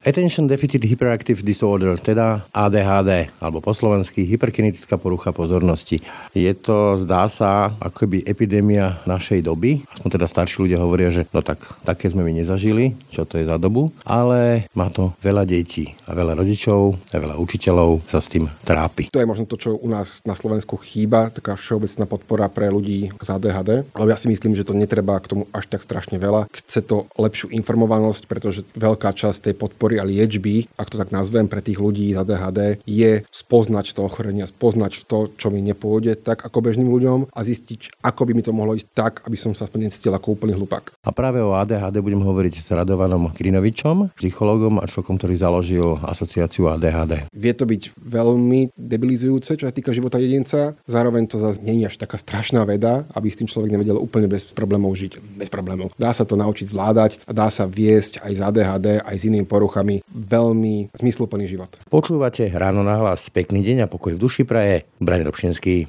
Attention Deficit Hyperactive Disorder, teda ADHD, alebo po slovensky hyperkinetická porucha pozornosti. Je to, zdá sa, ako keby epidémia našej doby. Aspoň teda starší ľudia hovoria, že no tak, také sme my nezažili, čo to je za dobu, ale má to veľa detí a veľa rodičov a veľa učiteľov sa s tým trápi. To je možno to, čo u nás na Slovensku chýba, taká všeobecná podpora pre ľudí z ADHD, ale ja si myslím, že to netreba k tomu až tak strašne veľa. Chce to lepšiu informovanosť, pretože veľká časť tej podpory podpory a liečby, ak to tak nazvem, pre tých ľudí z ADHD, je spoznať to ochorenie, spoznať to, čo mi nepôjde tak ako bežným ľuďom a zistiť, ako by mi to mohlo ísť tak, aby som sa aspoň necítil ako úplný hlupák. A práve o ADHD budem hovoriť s Radovanom Krinovičom, psychologom a človekom, ktorý založil asociáciu ADHD. Vie to byť veľmi debilizujúce, čo sa týka života jedinca, zároveň to zase nie je až taká strašná veda, aby s tým človek nevedel úplne bez problémov žiť. Bez problémov. Dá sa to naučiť zvládať a dá sa viesť aj z ADHD, aj s inými poruchami poruchami veľmi zmysluplný život. Počúvate ráno na hlas. Pekný deň a pokoj v duši praje. Brani Robšinský.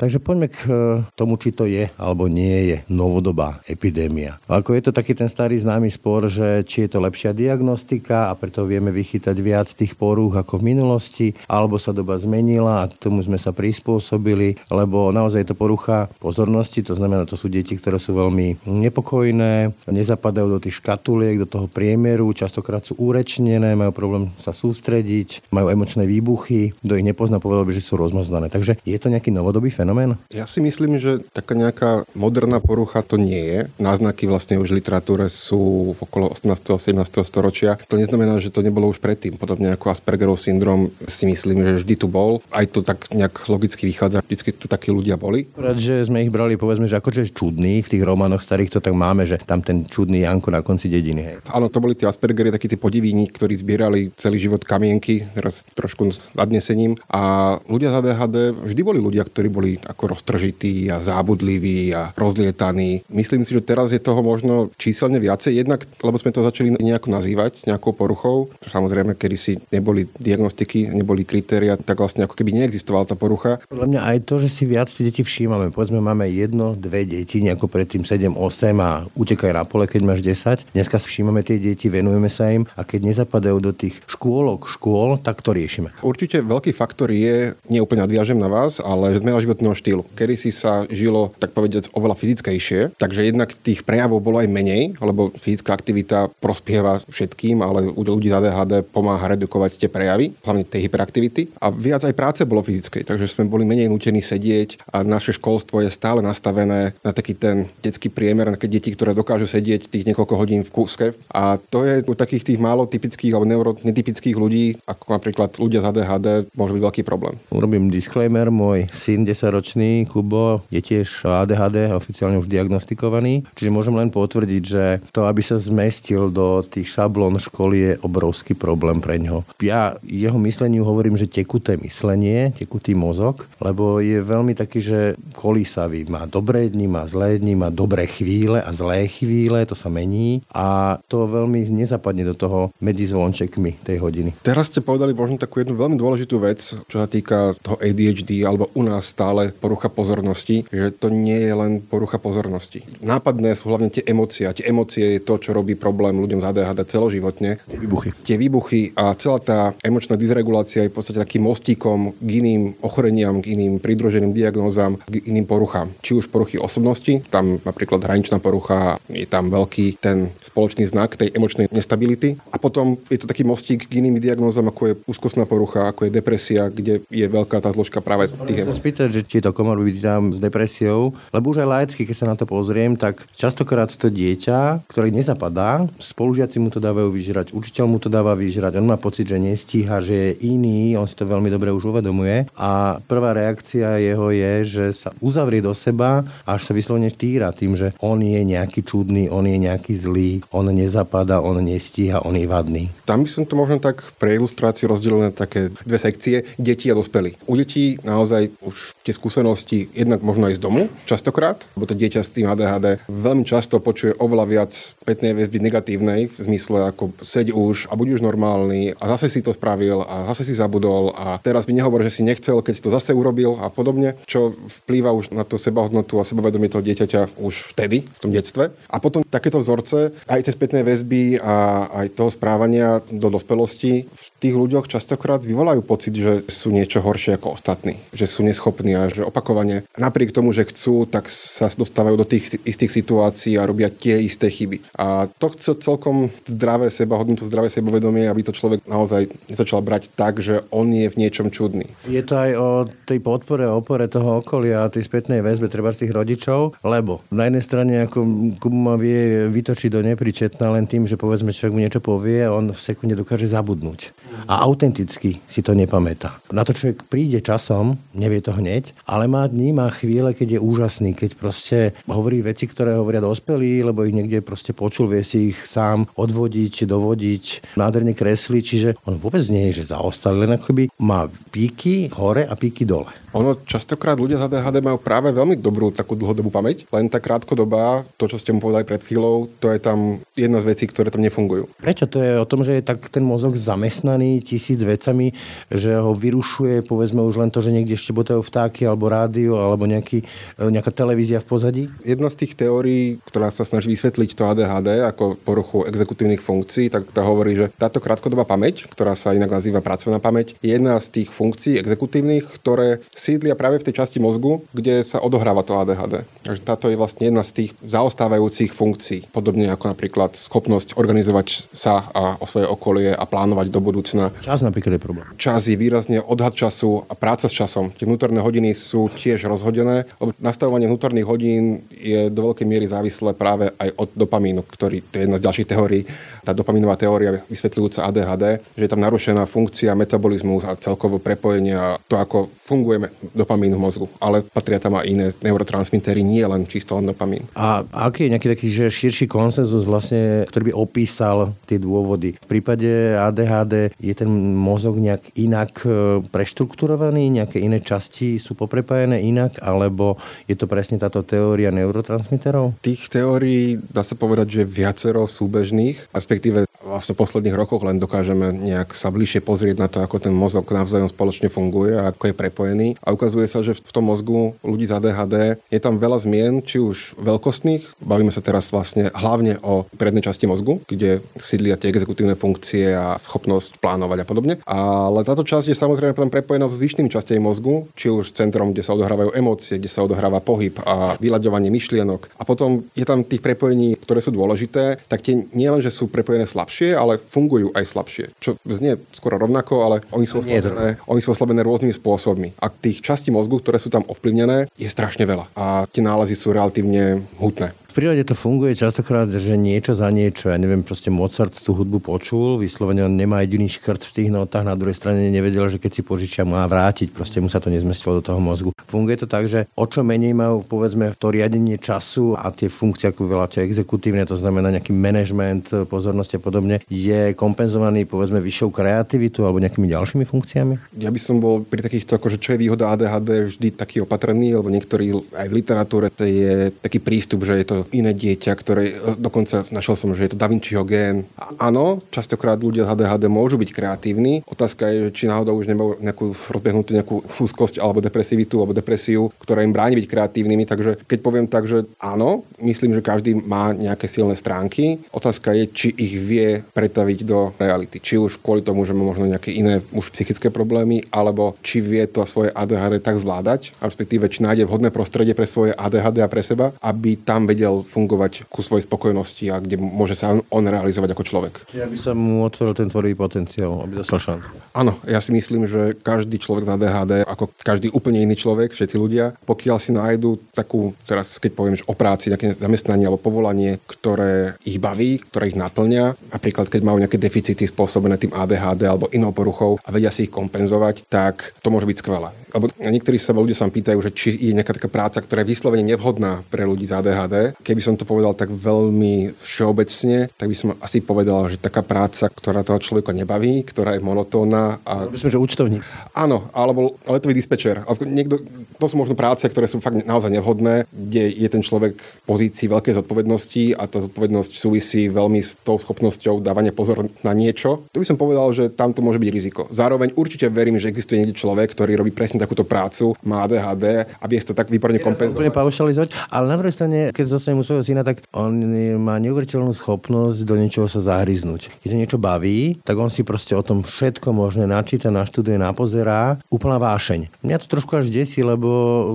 Takže poďme k e, tomu, či to je alebo nie je novodobá epidémia. Ako je to taký ten starý známy spor, že či je to lepšia diagnostika a preto vieme vychytať viac tých porúch ako v minulosti, alebo sa doba zmenila a tomu sme sa prispôsobili, lebo naozaj je to porucha pozornosti, to znamená, to sú deti, ktoré sú veľmi nepokojné, nezapadajú do tých škatuliek, do toho priemeru, častokrát sú úrečnené, majú problém sa sústrediť, majú emočné výbuchy, kto ich nepozná, povedal by, že sú rozmaznané. Takže je to nejaký novodobý fenomén fenomén? Ja si myslím, že taká nejaká moderná porucha to nie je. Náznaky vlastne už v literatúre sú v okolo 18. a 17. storočia. To neznamená, že to nebolo už predtým. Podobne ako Aspergerov syndrom si myslím, že vždy tu bol. Aj to tak nejak logicky vychádza. Vždycky tu takí ľudia boli. Akurát, že sme ich brali, povedzme, že akože čudných v tých románoch starých to tak máme, že tam ten čudný Janko na konci dediny. Hej. Áno, to boli tie Aspergery, takí tí podivíni, ktorí zbierali celý život kamienky, teraz trošku s nadnesením. A ľudia z ADHD vždy boli ľudia, ktorí boli ako roztržitý a zábudlivý a rozlietaný. Myslím si, že teraz je toho možno číselne viacej, jednak lebo sme to začali nejako nazývať nejakou poruchou. Samozrejme, kedy si neboli diagnostiky, neboli kritéria, tak vlastne ako keby neexistovala tá porucha. Podľa mňa aj to, že si viac deti všímame. Povedzme, máme jedno, dve deti, nejako predtým 7, 8 a utekajú na pole, keď máš 10. Dneska si všímame tie deti, venujeme sa im a keď nezapadajú do tých škôlok, škôl, tak to riešime. Určite veľký faktor je, neúplne nadviažem na vás, ale zmena životného štýlu. Kedy si sa žilo, tak povedať, oveľa fyzickejšie, takže jednak tých prejavov bolo aj menej, lebo fyzická aktivita prospieva všetkým, ale u ľudí z ADHD pomáha redukovať tie prejavy, hlavne tej hyperaktivity. A viac aj práce bolo fyzickej, takže sme boli menej nutení sedieť a naše školstvo je stále nastavené na taký ten detský priemer, na deti, ktoré dokážu sedieť tých niekoľko hodín v kúske. A to je u takých tých málo typických alebo neuro, netypických ľudí, ako napríklad ľudia z ADHD, môže byť veľký problém. Urobím disclaimer, môj syn 10-ročný Kubo je tiež ADHD, oficiálne už diagnostikovaný, čiže môžem len potvrdiť, že to, aby sa zmestil do tých šablón školy je obrovský problém pre ňo. Ja jeho mysleniu hovorím, že tekuté myslenie, tekutý mozog, lebo je veľmi taký, že kolísavý. Má dobré dni, má zlé dni, má dobré chvíle a zlé chvíle, to sa mení a to veľmi nezapadne do toho medzi zvončekmi tej hodiny. Teraz ste povedali možno takú jednu veľmi dôležitú vec, čo sa týka toho ADHD, alebo u nás stále porucha porucha pozornosti, že to nie je len porucha pozornosti. Nápadné sú hlavne tie emócie. A tie emócie je to, čo robí problém ľuďom z ADHD celoživotne. Tie výbuchy. Tie výbuchy a celá tá emočná dysregulácia je v podstate takým mostíkom k iným ochoreniam, k iným pridruženým diagnózam, k iným poruchám. Či už poruchy osobnosti, tam napríklad hraničná porucha, je tam veľký ten spoločný znak tej emočnej nestability. A potom je to taký mostík k iným diagnózam, ako je úzkostná porucha, ako je depresia, kde je veľká tá zložka práve tých emócií. spýtať, že či to komorbidita s depresiou, lebo už aj laicky, keď sa na to pozriem, tak častokrát to dieťa, ktoré nezapadá, spolužiaci mu to dávajú vyžrať, učiteľ mu to dáva vyžrať, on má pocit, že nestíha, že je iný, on si to veľmi dobre už uvedomuje a prvá reakcia jeho je, že sa uzavrie do seba až sa vyslovene týra tým, že on je nejaký čudný, on je nejaký zlý, on nezapadá, on nestíha, on je vadný. Tam by som to možno tak pre ilustráciu rozdelil na také dve sekcie, deti a dospelí. U detí naozaj už tie skúsenosti jednak možno aj z domu, častokrát, lebo to dieťa s tým ADHD veľmi často počuje oveľa viac spätnej väzby negatívnej, v zmysle ako seď už a buď už normálny a zase si to spravil a zase si zabudol a teraz mi nehovorí, že si nechcel, keď si to zase urobil a podobne, čo vplýva už na to sebahodnotu a sebavedomie toho dieťaťa už vtedy, v tom detstve. A potom takéto vzorce aj cez spätnej väzby a aj toho správania do dospelosti v tých ľuďoch častokrát vyvolajú pocit, že sú niečo horšie ako ostatní, že sú neschopní a že opakovane napriek tomu, že chcú, tak sa dostávajú do tých istých situácií a robia tie isté chyby. A to chce celkom zdravé seba, hodnotu zdravé sebavedomie, aby to človek naozaj nezačal brať tak, že on je v niečom čudný. Je to aj o tej podpore, opore toho okolia a tej spätnej väzbe treba z tých rodičov, lebo na jednej strane ako Kuba vie vytočiť do nepričetna len tým, že povedzme človek mu niečo povie, on v sekunde dokáže zabudnúť. A autenticky si to nepamätá. Na to človek príde časom, nevie to hneď, ale má dní, má chvíle, keď je úžasný, keď proste hovorí veci, ktoré hovoria dospelí, lebo ich niekde proste počul, vie si ich sám odvodiť, dovodiť, nádherne kresli, čiže on vôbec nie je, že zaostal, len akoby má píky hore a píky dole. Ono častokrát ľudia z ADHD majú práve veľmi dobrú takú dlhodobú pamäť, len tá krátkodobá, to, čo ste mu povedali pred chvíľou, to je tam jedna z vecí, ktoré tam nefungujú. Prečo? To je o tom, že je tak ten mozog zamestnaný tisíc vecami, že ho vyrušuje povedzme už len to, že niekde štebotajú vtáky alebo rádio alebo nejaký, e, nejaká televízia v pozadí? Jedna z tých teórií, ktorá sa snaží vysvetliť to ADHD ako poruchu exekutívnych funkcií, tak tá hovorí, že táto krátkodobá pamäť, ktorá sa inak nazýva pracovná pamäť, je jedna z tých funkcií exekutívnych, ktoré sídlia práve v tej časti mozgu, kde sa odohráva to ADHD. Takže táto je vlastne jedna z tých zaostávajúcich funkcií. Podobne ako napríklad schopnosť organizovať sa a o svoje okolie a plánovať do budúcna. Čas napríklad je problém. Čas je výrazne odhad času a práca s časom. Tie vnútorné hodiny sú tiež rozhodené, lebo nastavovanie vnútorných hodín je do veľkej miery závislé práve aj od dopamínu, ktorý to je jedna z ďalších teórií, tá dopamínová teória vysvetľujúca ADHD, že je tam narušená funkcia metabolizmu a celkovo prepojenie a to, ako fungujeme dopamín v mozgu, ale patria tam aj iné neurotransmitery, nie len čisto len dopamín. A aký je nejaký taký že širší konsenzus vlastne, ktorý by opísal tie dôvody? V prípade ADHD je ten mozog nejak inak e, preštrukturovaný, nejaké iné časti sú poprepájené inak, alebo je to presne táto teória neurotransmiterov? Tých teórií dá sa povedať, že viacero súbežných, respektíve vlastne v posledných rokoch len dokážeme nejak sa bližšie pozrieť na to, ako ten mozog navzájom spoločne funguje a ako je prepojený. A ukazuje sa, že v tom mozgu ľudí z ADHD je tam veľa zmien, či už veľkostných, bavíme sa teraz vlastne hlavne o prednej časti mozgu, kde sídlia tie exekutívne funkcie a schopnosť plánovať a podobne. Ale táto časť je samozrejme potom prepojená s zvyšnými častiami mozgu, či už centrom, kde sa odohrávajú emócie, kde sa odohráva pohyb a vyľaďovanie myšlienok. A potom je tam tých prepojení, ktoré sú dôležité, tak tie nie len, že sú prepojené slabšie, ale fungujú aj slabšie. Čo znie skoro rovnako, ale oni sú, oslabené, oni sú oslabené rôznymi spôsobmi. A tých častí mozgu, ktoré sú tam ovplyvnené, je strašne veľa. A tie nálezy sú relatívne hutné. V prírode to funguje častokrát, že niečo za niečo. Ja neviem, proste Mozart tú hudbu počul, vyslovene on nemá jediný škrt v tých notách, na druhej strane nevedel, že keď si požičia, má vrátiť, proste mu sa to nezmestilo do toho mozgu. Funguje to tak, že o čo menej majú, povedzme, to riadenie času a tie funkcie, ako veľa čo exekutívne, to znamená nejaký management pozornosti a podobne, je kompenzovaný, povedzme, vyššou kreativitou alebo nejakými ďalšími funkciami? Ja by som bol pri takýchto, akože čo je výhoda ADHD, vždy taký opatrný, lebo niektorí aj v literatúre to je taký prístup, že je to iné dieťa, ktoré dokonca našiel som, že je to Da Vinciho gén. Áno, častokrát ľudia z ADHD môžu byť kreatívni. Otázka je, či náhodou už nemajú nejakú rozbehnutú nejakú úzkosť alebo depresivitu alebo depresiu, ktorá im bráni byť kreatívnymi. Takže keď poviem tak, že áno, myslím, že každý má nejaké silné stránky. Otázka je, či ich vie pretaviť do reality. Či už kvôli tomu, že má možno nejaké iné už psychické problémy, alebo či vie to svoje ADHD tak zvládať, respektíve či nájde vhodné prostredie pre svoje ADHD a pre seba, aby tam vedel vedel fungovať ku svojej spokojnosti a kde môže sa on realizovať ako človek. Ja by som mu otvoril ten tvorivý potenciál, aby dostal šancu. Áno, ja si myslím, že každý človek na DHD, ako každý úplne iný človek, všetci ľudia, pokiaľ si nájdú takú, teraz keď poviem, že o práci, nejaké zamestnanie alebo povolanie, ktoré ich baví, ktoré ich naplňa, napríklad keď majú nejaké deficity spôsobené tým ADHD alebo inou poruchou a vedia si ich kompenzovať, tak to môže byť skvelé. Lebo niektorí sa ľudia sa pýtajú, že či je nejaká taká práca, ktorá je vyslovene nevhodná pre ľudí z ADHD. Keby som to povedal tak veľmi všeobecne, tak by som asi povedal, že taká práca, ktorá toho človeka nebaví, ktorá je monotónna. A... Myslím, že účtovník. Áno, alebo letový dispečer. Niekto, to sú možno práce, ktoré sú fakt naozaj nevhodné, kde je ten človek v pozícii veľkej zodpovednosti a tá zodpovednosť súvisí veľmi s tou schopnosťou dávania pozor na niečo. To by som povedal, že tam to môže byť riziko. Zároveň určite verím, že existuje niekde človek, ktorý robí presne takúto prácu, má ADHD a vie to tak výborne kompenzovať. paušalizovať, ale na druhej strane, keď u svojho syna, tak on má neuveriteľnú schopnosť do niečoho sa zahryznúť. Keď niečo baví, tak on si proste o tom všetko možné načíta, naštuduje, napozerá. Úplná vášeň. Mňa to trošku až desí, lebo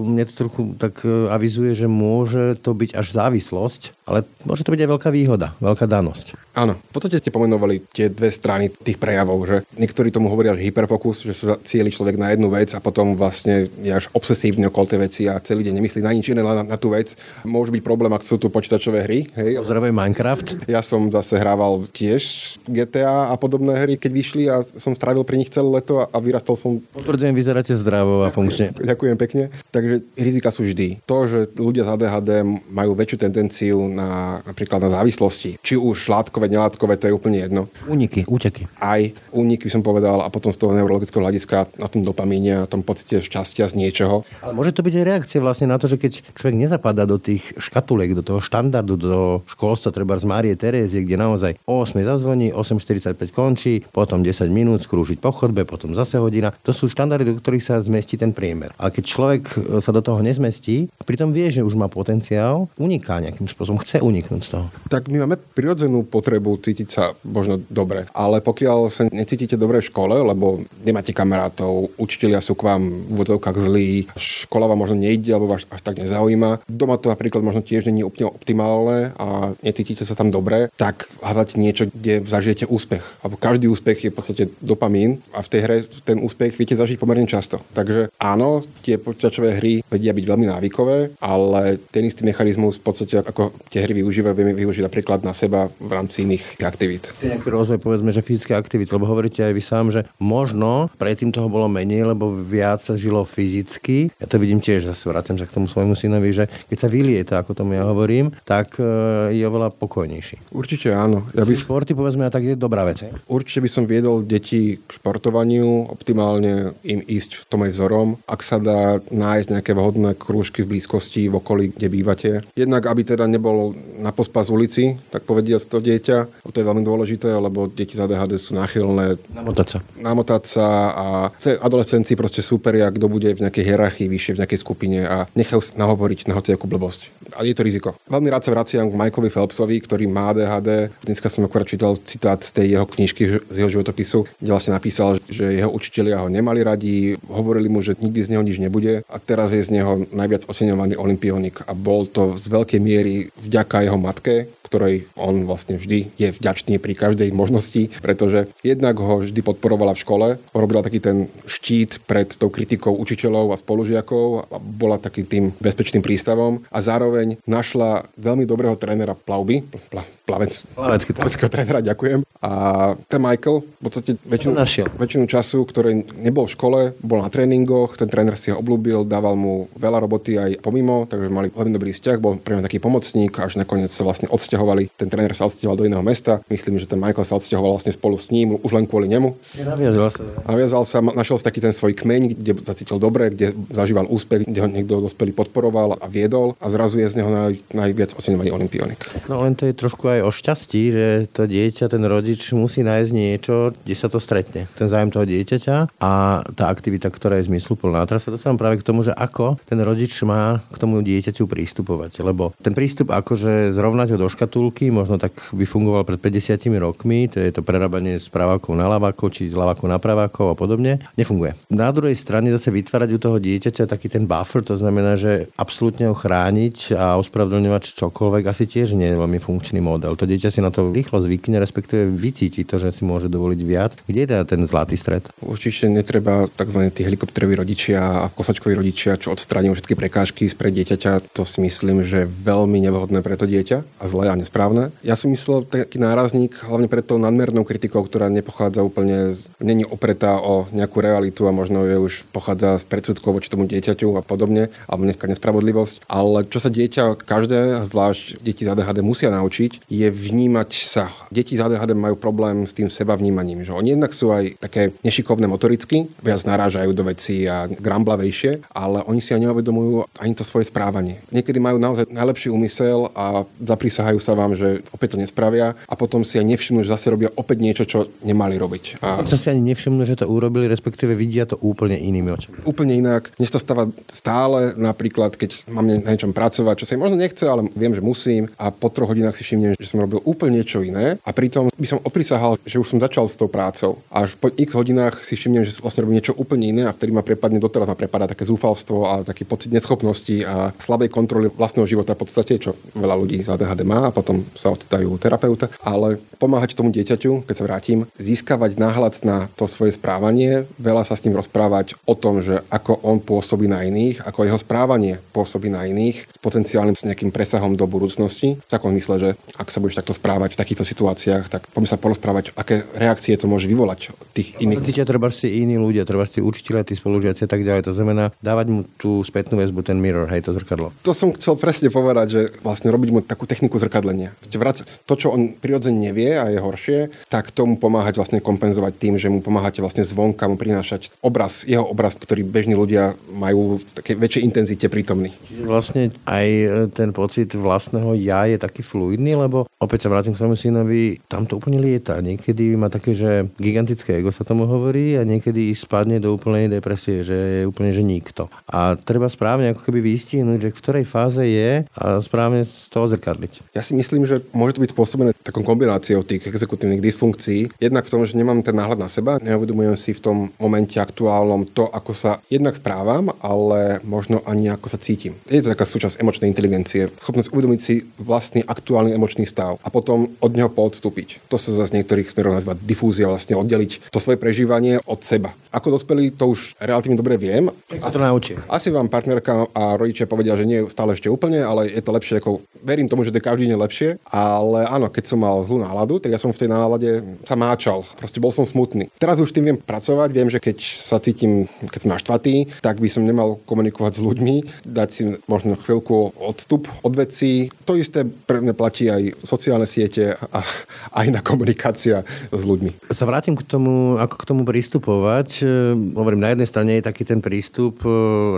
mňa to trochu tak e, avizuje, že môže to byť až závislosť, ale môže to byť aj veľká výhoda, veľká danosť. Áno, v podstate ste pomenovali tie dve strany tých prejavov, že niektorí tomu hovoria, že hyperfokus, že sa cieli človek na jednu vec a potom vlastne je až obsesívne okolo tej veci a celý deň nemyslí na nič iné, len na, na tú vec. Môže byť problém, ak sú tu počítačové hry. Hej. Pozdravujem Minecraft. Ja som zase hrával tiež GTA a podobné hry, keď vyšli a som strávil pri nich celé leto a, a vyrastol som. Potvrdzujem, vyzeráte zdravo a funkčne. Ďakujem pekne. Takže rizika sú vždy. To, že ľudia z ADHD majú väčšiu tendenciu na napríklad na závislosti, či už látkové látkové, nelátkové, to je úplne jedno. Úniky, úteky. Aj úniky som povedal a potom z toho neurologického hľadiska na tom dopamíne, na tom pocite šťastia z niečoho. Ale môže to byť aj reakcia vlastne na to, že keď človek nezapadá do tých škatuliek, do toho štandardu, do školstva, treba z Márie Terézie, kde naozaj o 8 zazvoní, 8.45 končí, potom 10 minút skrúžiť po chodbe, potom zase hodina. To sú štandardy, do ktorých sa zmestí ten priemer. Ale keď človek sa do toho nezmestí, a pritom vie, že už má potenciál, uniká nejakým spôsobom, chce uniknúť z toho. Tak my máme prirodzenú potrebu cítiť sa možno dobre. Ale pokiaľ sa necítite dobre v škole, lebo nemáte kamarátov, učitelia sú k vám v vodovkách zlí, škola vám možno nejde alebo vás až tak nezaujíma, doma to napríklad možno tiež nie je úplne optimálne a necítite sa tam dobre, tak hľadať niečo, kde zažijete úspech. Alebo každý úspech je v podstate dopamín a v tej hre ten úspech viete zažiť pomerne často. Takže áno, tie počítačové hry vedia byť veľmi návykové, ale ten istý mechanizmus v podstate ako tie hry využívajú, vieme využiť napríklad na seba v rámci iných aktivít. Nejaký rozvoj, povedzme, že fyzické aktivity, lebo hovoríte aj vy sám, že možno predtým toho bolo menej, lebo viac sa žilo fyzicky. Ja to vidím tiež, zase vrátim sa k tomu svojmu synovi, že keď sa vylieta, ako tomu ja hovorím, tak e, je oveľa pokojnejší. Určite áno. Ja by... Športy, povedzme, a tak je dobrá vec. Určite by som viedol deti k športovaniu, optimálne im ísť v tom aj vzorom. Ak sa dá nájsť nejaké vhodné krúžky v blízkosti, v okolí, kde bývate. Jednak, aby teda nebol na pospas ulici, tak povediať to dieťa. To je veľmi dôležité, lebo deti z ADHD sú náchylné namotať sa. Namotať sa a adolescenci proste súperia, kto bude v nejakej hierarchii vyššie, v nejakej skupine a nechajú sa nahovoriť na hociakú blbosť. A je to riziko. Veľmi rád sa vraciam k Michaelovi Phelpsovi, ktorý má ADHD. Dneska som akurát čítal citát z tej jeho knižky, z jeho životopisu, kde vlastne napísal, že jeho učitelia ho nemali radi, hovorili mu, že nikdy z neho nič nebude a teraz je z neho najviac oceňovaný olimpionik a bol to z veľkej miery vďaka jeho matke, ktorej on vlastne vždy je vďačný pri každej možnosti, pretože jednak ho vždy podporovala v škole, robila taký ten štít pred tou kritikou učiteľov a spolužiakov a bola taký tým bezpečným prístavom a zároveň našla veľmi dobrého trénera plavby, pla, plavec, Plavecký, plaveckého trénera, ďakujem. A ten Michael v podstate väčšinu, väčšinu času, ktorý nebol v škole, bol na tréningoch, ten tréner si ho oblúbil, dával mu veľa roboty aj pomimo, takže mali veľmi dobrý vzťah, bol pre taký pomocník, až nakoniec sa vlastne odsťahoval odsťahovali. Ten tréner sa odsťahoval do iného mesta. Myslím, že ten Michael sa odsťahoval vlastne spolu s ním, už len kvôli nemu. Naviazal sa. Naviazal sa, našiel si taký ten svoj kmeň, kde sa cítil dobre, kde zažíval úspech, kde ho niekto dospelý podporoval a viedol a zrazu je z neho naj, najviac oceňovaný olimpionik. No len to je trošku aj o šťastí, že to dieťa, ten rodič musí nájsť niečo, kde sa to stretne. Ten zájem toho dieťaťa a tá aktivita, ktorá je zmysluplná. A teraz sa dostávam práve k tomu, že ako ten rodič má k tomu dieťaťu prístupovať. Lebo ten prístup akože zrovnať ho do ška škatulky, možno tak by fungoval pred 50 rokmi, to je to prerábanie z pravákov na lavákov, či lavákov na pravákov a podobne. Nefunguje. Na druhej strane zase vytvárať u toho dieťaťa taký ten buffer, to znamená, že absolútne ho chrániť a ospravedlňovať čokoľvek asi tiež nie je veľmi funkčný model. To dieťa si na to rýchlo zvykne, respektíve vycíti to, že si môže dovoliť viac. Kde je teda ten zlatý stred? Určite netreba tzv. tí helikopteroví rodičia a kosačkoví rodičia, čo odstraňujú všetky prekážky spred dieťaťa. To si myslím, že je veľmi nevhodné pre to dieťa a zlé a nesprávne. Ja si myslel taký nárazník hlavne pred tou nadmernou kritikou, ktorá nepochádza úplne z, není opretá o nejakú realitu a možno je už pochádza z predsudkov voči tomu dieťaťu a podobne, alebo dneska nespravodlivosť. Ale čo sa dieťa každé, zvlášť deti z ADHD musia naučiť, je vnímať sa. Deti z ADHD majú problém s tým seba vnímaním, že oni jednak sú aj také nešikovné motoricky, viac narážajú do veci a gramblavejšie, ale oni si aj neuvedomujú ani to svoje správanie. Niekedy majú naozaj najlepší úmysel a zaprisahajú sa vám, že opäť to nespravia a potom si aj nevšimnú, že zase robia opäť niečo, čo nemali robiť. A... Sa si ani nevšimnú, že to urobili, respektíve vidia to úplne inými očami. Úplne inak. Dnes to stáva stále, napríklad, keď mám na niečom pracovať, čo sa im možno nechce, ale viem, že musím a po troch hodinách si všimnem, že som robil úplne niečo iné a pritom by som oprisahal, že už som začal s tou prácou. A až po x hodinách si všimnem, že vlastne robím niečo úplne iné a vtedy ma prepadne, doteraz ma prepadá také zúfalstvo a taký pocit neschopnosti a slabej kontroly vlastného života v podstate, čo veľa ľudí z ADHD má a potom sa odtajú terapeuta. Ale pomáhať tomu dieťaťu, keď sa vrátim, získavať náhľad na to svoje správanie, veľa sa s ním rozprávať o tom, že ako on pôsobí na iných, ako jeho správanie pôsobí na iných, potenciálnym s nejakým presahom do budúcnosti. V takom mysle, že ak sa budeš takto správať v takýchto situáciách, tak poďme sa porozprávať, aké reakcie to môže vyvolať tých iných. Cítia treba si iní ľudia, treba si učiteľe, tí spolužiaci a tak ďalej. To znamená dávať mu tú spätnú väzbu, ten mirror, hej, to zrkadlo. To som chcel presne povedať, že vlastne robiť mu takú techniku zrkadlenia. To, čo on prirodzene nevie a je horšie, tak tomu pomáhať vlastne kompenzovať tým, že mu pomáhate vlastne zvonka mu prinášať obraz, jeho obraz, ktorý bežní ľudia majú v také väčšej intenzite prítomný. Čiže vlastne aj e, ten pocit vlastného ja je taký fluidný, lebo opäť sa vrátim k svojmu synovi, tam to úplne lieta. Niekedy má také, že gigantické ego sa tomu hovorí a niekedy spadne do úplnej depresie, že je úplne, že nikto. A treba správne ako keby vystihnúť, že v ktorej fáze je a správne z toho zrkadliť. Ja si myslím, že môže to byť spôsobené takou kombináciou tých exekutívnych dysfunkcií. Jednak v tom, že nemám ten náhľad na seba, neuvedomujem si v tom momente aktuálnom to, ako sa jednak správam, ale možno ani ako sa cítim. Je to taká súčasť emočnej inteligencie. Schopnosť uvedomiť si vlastný aktuálny emočný stav a potom od neho poodstúpiť. To sa z niektorých smerov nazýva difúzia, vlastne oddeliť to svoje prežívanie od seba. Ako dospelý to už relatívne dobre viem. A to naučí. Asi vám partnerka a rodičia povedia, že nie je stále ešte úplne, ale je to lepšie ako verím tomu, že to je každý deň lepšie, ale áno, keď som mal zlú náladu, tak ja som v tej nálade sa máčal. Proste bol som smutný. Teraz už tým viem pracovať, viem, že keď sa cítim, keď som naštvatý, tak by som nemal komunikovať s ľuďmi, dať si možno chvíľku odstup od vecí. To isté pre mňa platí aj sociálne siete a aj na komunikácia s ľuďmi. Sa vrátim k tomu, ako k tomu pristupovať. E, hovorím, na jednej strane je taký ten prístup e,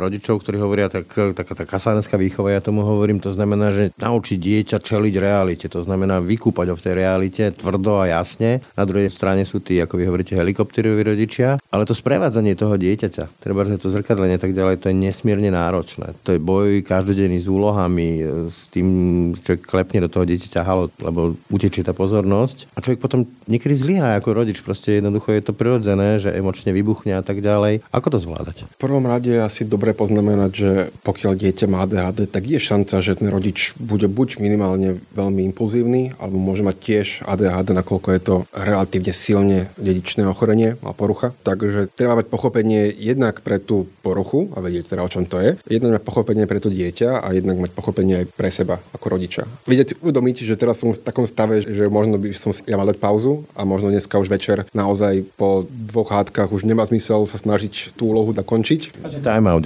rodičov, ktorí hovoria tak, taká tá kasánska výchova, ja tomu hovorím, to znamená, že naučiť dieťa čeliť realite, to znamená vykúpať ho v tej realite tvrdo a jasne. Na druhej strane sú tí, ako vy hovoríte, helikopteroví rodičia, ale to sprevádzanie toho dieťaťa, treba že to zrkadlenie tak ďalej, to je nesmierne náročné. To je boj každodenný s úlohami, s tým, čo klepne do toho dieťaťa halo, lebo utečie tá pozornosť. A človek potom niekedy zlyhá ako rodič, proste jednoducho je to prirodzené, že emočne vybuchne a tak ďalej. Ako to zvládať? V prvom rade je asi dobre poznamenať, že pokiaľ dieťa má ADHD, tak je šanca, že ten rodič bude buď minimálne veľmi impulzívny, alebo môže mať tiež ADHD, nakoľko je to relatívne silne dedičné ochorenie a porucha. Takže treba mať pochopenie jednak pre tú poruchu a vedieť teda o čom to je, jednak mať pochopenie pre to dieťa a jednak mať pochopenie aj pre seba ako rodiča. Vidieť uvedomiť, že teraz som v takom stave, že možno by som si ja mal dať pauzu a možno dneska už večer naozaj po dvoch hádkach už nemá zmysel sa snažiť tú úlohu dokončiť. Time out.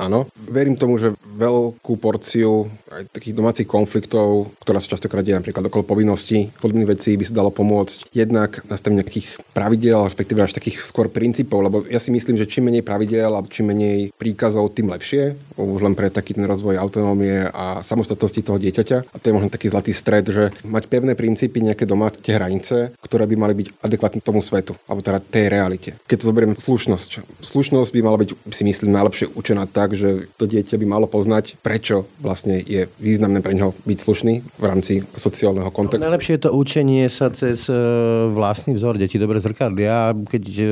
Áno. Verím tomu, že veľkú porciu aj takých domácich konfliktov, ktorá sa častokrát deje napríklad okolo povinností, podobných vecí by sa dalo pomôcť. Jednak nastavenie nejakých pravidel, respektíve až takých skôr princípov, lebo ja si myslím, že čím menej pravidel a čím menej príkazov, tým lepšie. Už len pre taký ten rozvoj autonómie a samostatnosti toho dieťaťa. A to je možno taký zlatý stred, že mať pevné princípy, nejaké doma, tie hranice, ktoré by mali byť adekvátne tomu svetu, alebo teda tej realite. Keď to zoberiem slušnosť. Slušnosť by mala byť, si myslím, najlepšie učená tak, tak, že to dieťa by malo poznať, prečo vlastne je významné pre neho byť slušný v rámci sociálneho kontextu. Najlepšie je to učenie sa cez e, vlastný vzor. Deti dobre zrkadlia. Keď e,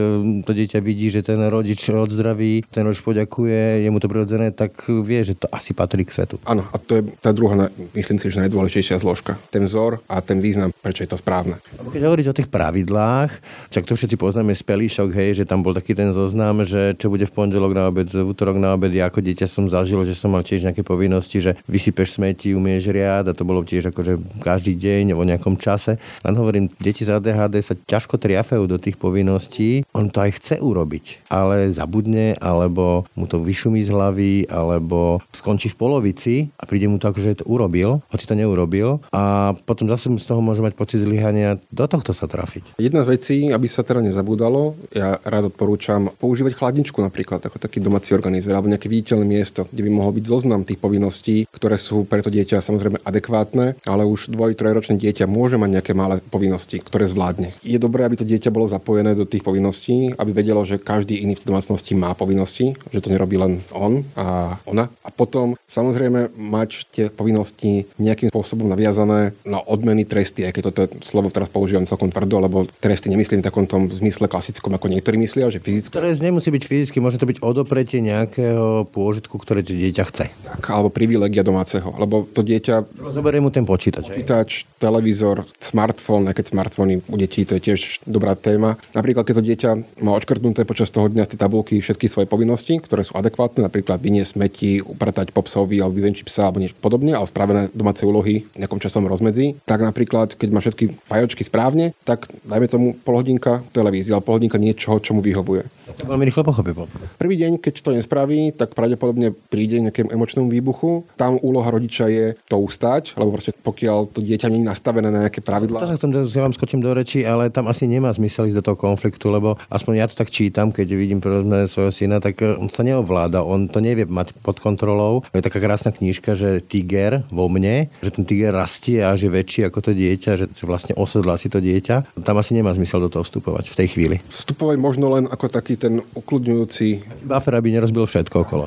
to dieťa vidí, že ten rodič odzdraví, ten rodič poďakuje, je mu to prirodzené, tak vie, že to asi patrí k svetu. Áno, a to je tá druhá, myslím si, že najdôležitejšia zložka. Ten vzor a ten význam, prečo je to správne. Keď hovoriť o tých pravidlách, však to všetci poznáme z pelíšok, hej, že tam bol taký ten zoznam, že čo bude v pondelok na obed, v útorok na obed. Ja ako dieťa som zažil, že som mal tiež nejaké povinnosti, že vysypeš smeti, umieš riad a to bolo tiež akože každý deň o nejakom čase. Len hovorím, deti z ADHD sa ťažko triafajú do tých povinností. On to aj chce urobiť, ale zabudne, alebo mu to vyšumí z hlavy, alebo skončí v polovici a príde mu to ako, že to urobil, hoci to neurobil a potom zase z toho môže mať pocit zlyhania. Do tohto sa trafiť. Jedna z vecí, aby sa teda nezabúdalo, ja rád odporúčam používať chladničku napríklad, ako taký domáci organizer, alebo nejaké viditeľné miesto, kde by mohol byť zoznam tých povinností, ktoré sú pre to dieťa samozrejme adekvátne, ale už dvoj, trojročné dieťa môže mať nejaké malé povinnosti, ktoré zvládne. Je dobré, aby to dieťa bolo zapojené do tých povinností, aby vedelo, že každý iný v domácnosti má povinnosti, že to nerobí len on a ona. A potom samozrejme mať tie povinnosti nejakým spôsobom naviazané na odmeny tresty, aj keď toto slovo teraz používam celkom tvrdo, lebo tresty nemyslím v takom tom zmysle klasickom, ako niektorí myslia, že fyzicky. Trest nemusí byť fyzicky, môže to byť odopretie nejakého pôžitku, ktoré to dieťa chce. Tak, alebo privilegia domáceho, lebo to dieťa... Zoberie mu ten počítač. Počítač, televízor, smartfón, aj keď smartfóny u detí, to je tiež dobrá téma. Napríklad, keď to dieťa má odškrtnuté počas toho dňa z tej tabulky všetky svoje povinnosti, ktoré sú adekvátne, napríklad vyniesť smeti, upratať popsovi alebo vyvenčiť psa alebo niečo podobne, ale spravené domáce úlohy v nejakom časom rozmedzi, tak napríklad, keď má všetky fajočky správne, tak dajme tomu pol hodinka televízie, alebo pol hodinka niečoho, čo mu vyhovuje. To veľmi rýchlo pochopí. Prvý deň, keď to nespraví, tak pravdepodobne príde nejakému emočnému výbuchu. Tam úloha rodiča je to ustať, lebo proste pokiaľ to dieťa nie je nastavené na nejaké pravidlá. To sa chcem, ja vám skočím do reči, ale tam asi nemá zmysel ísť do toho konfliktu, lebo aspoň ja to tak čítam, keď vidím povedzme svojho syna, tak eh, on sa neovláda, on to nevie mať pod kontrolou. Je taká krásna knižka, že tiger vo mne, že ten tiger rastie a že je väčší ako to dieťa, že, že vlastne osedlá si to dieťa. Tam asi nemá zmysel do toho vstupovať v tej chvíli. Vstupovať možno len ako taký ten ukludňujúci... Buffer, aby nerozbil všetko okolo.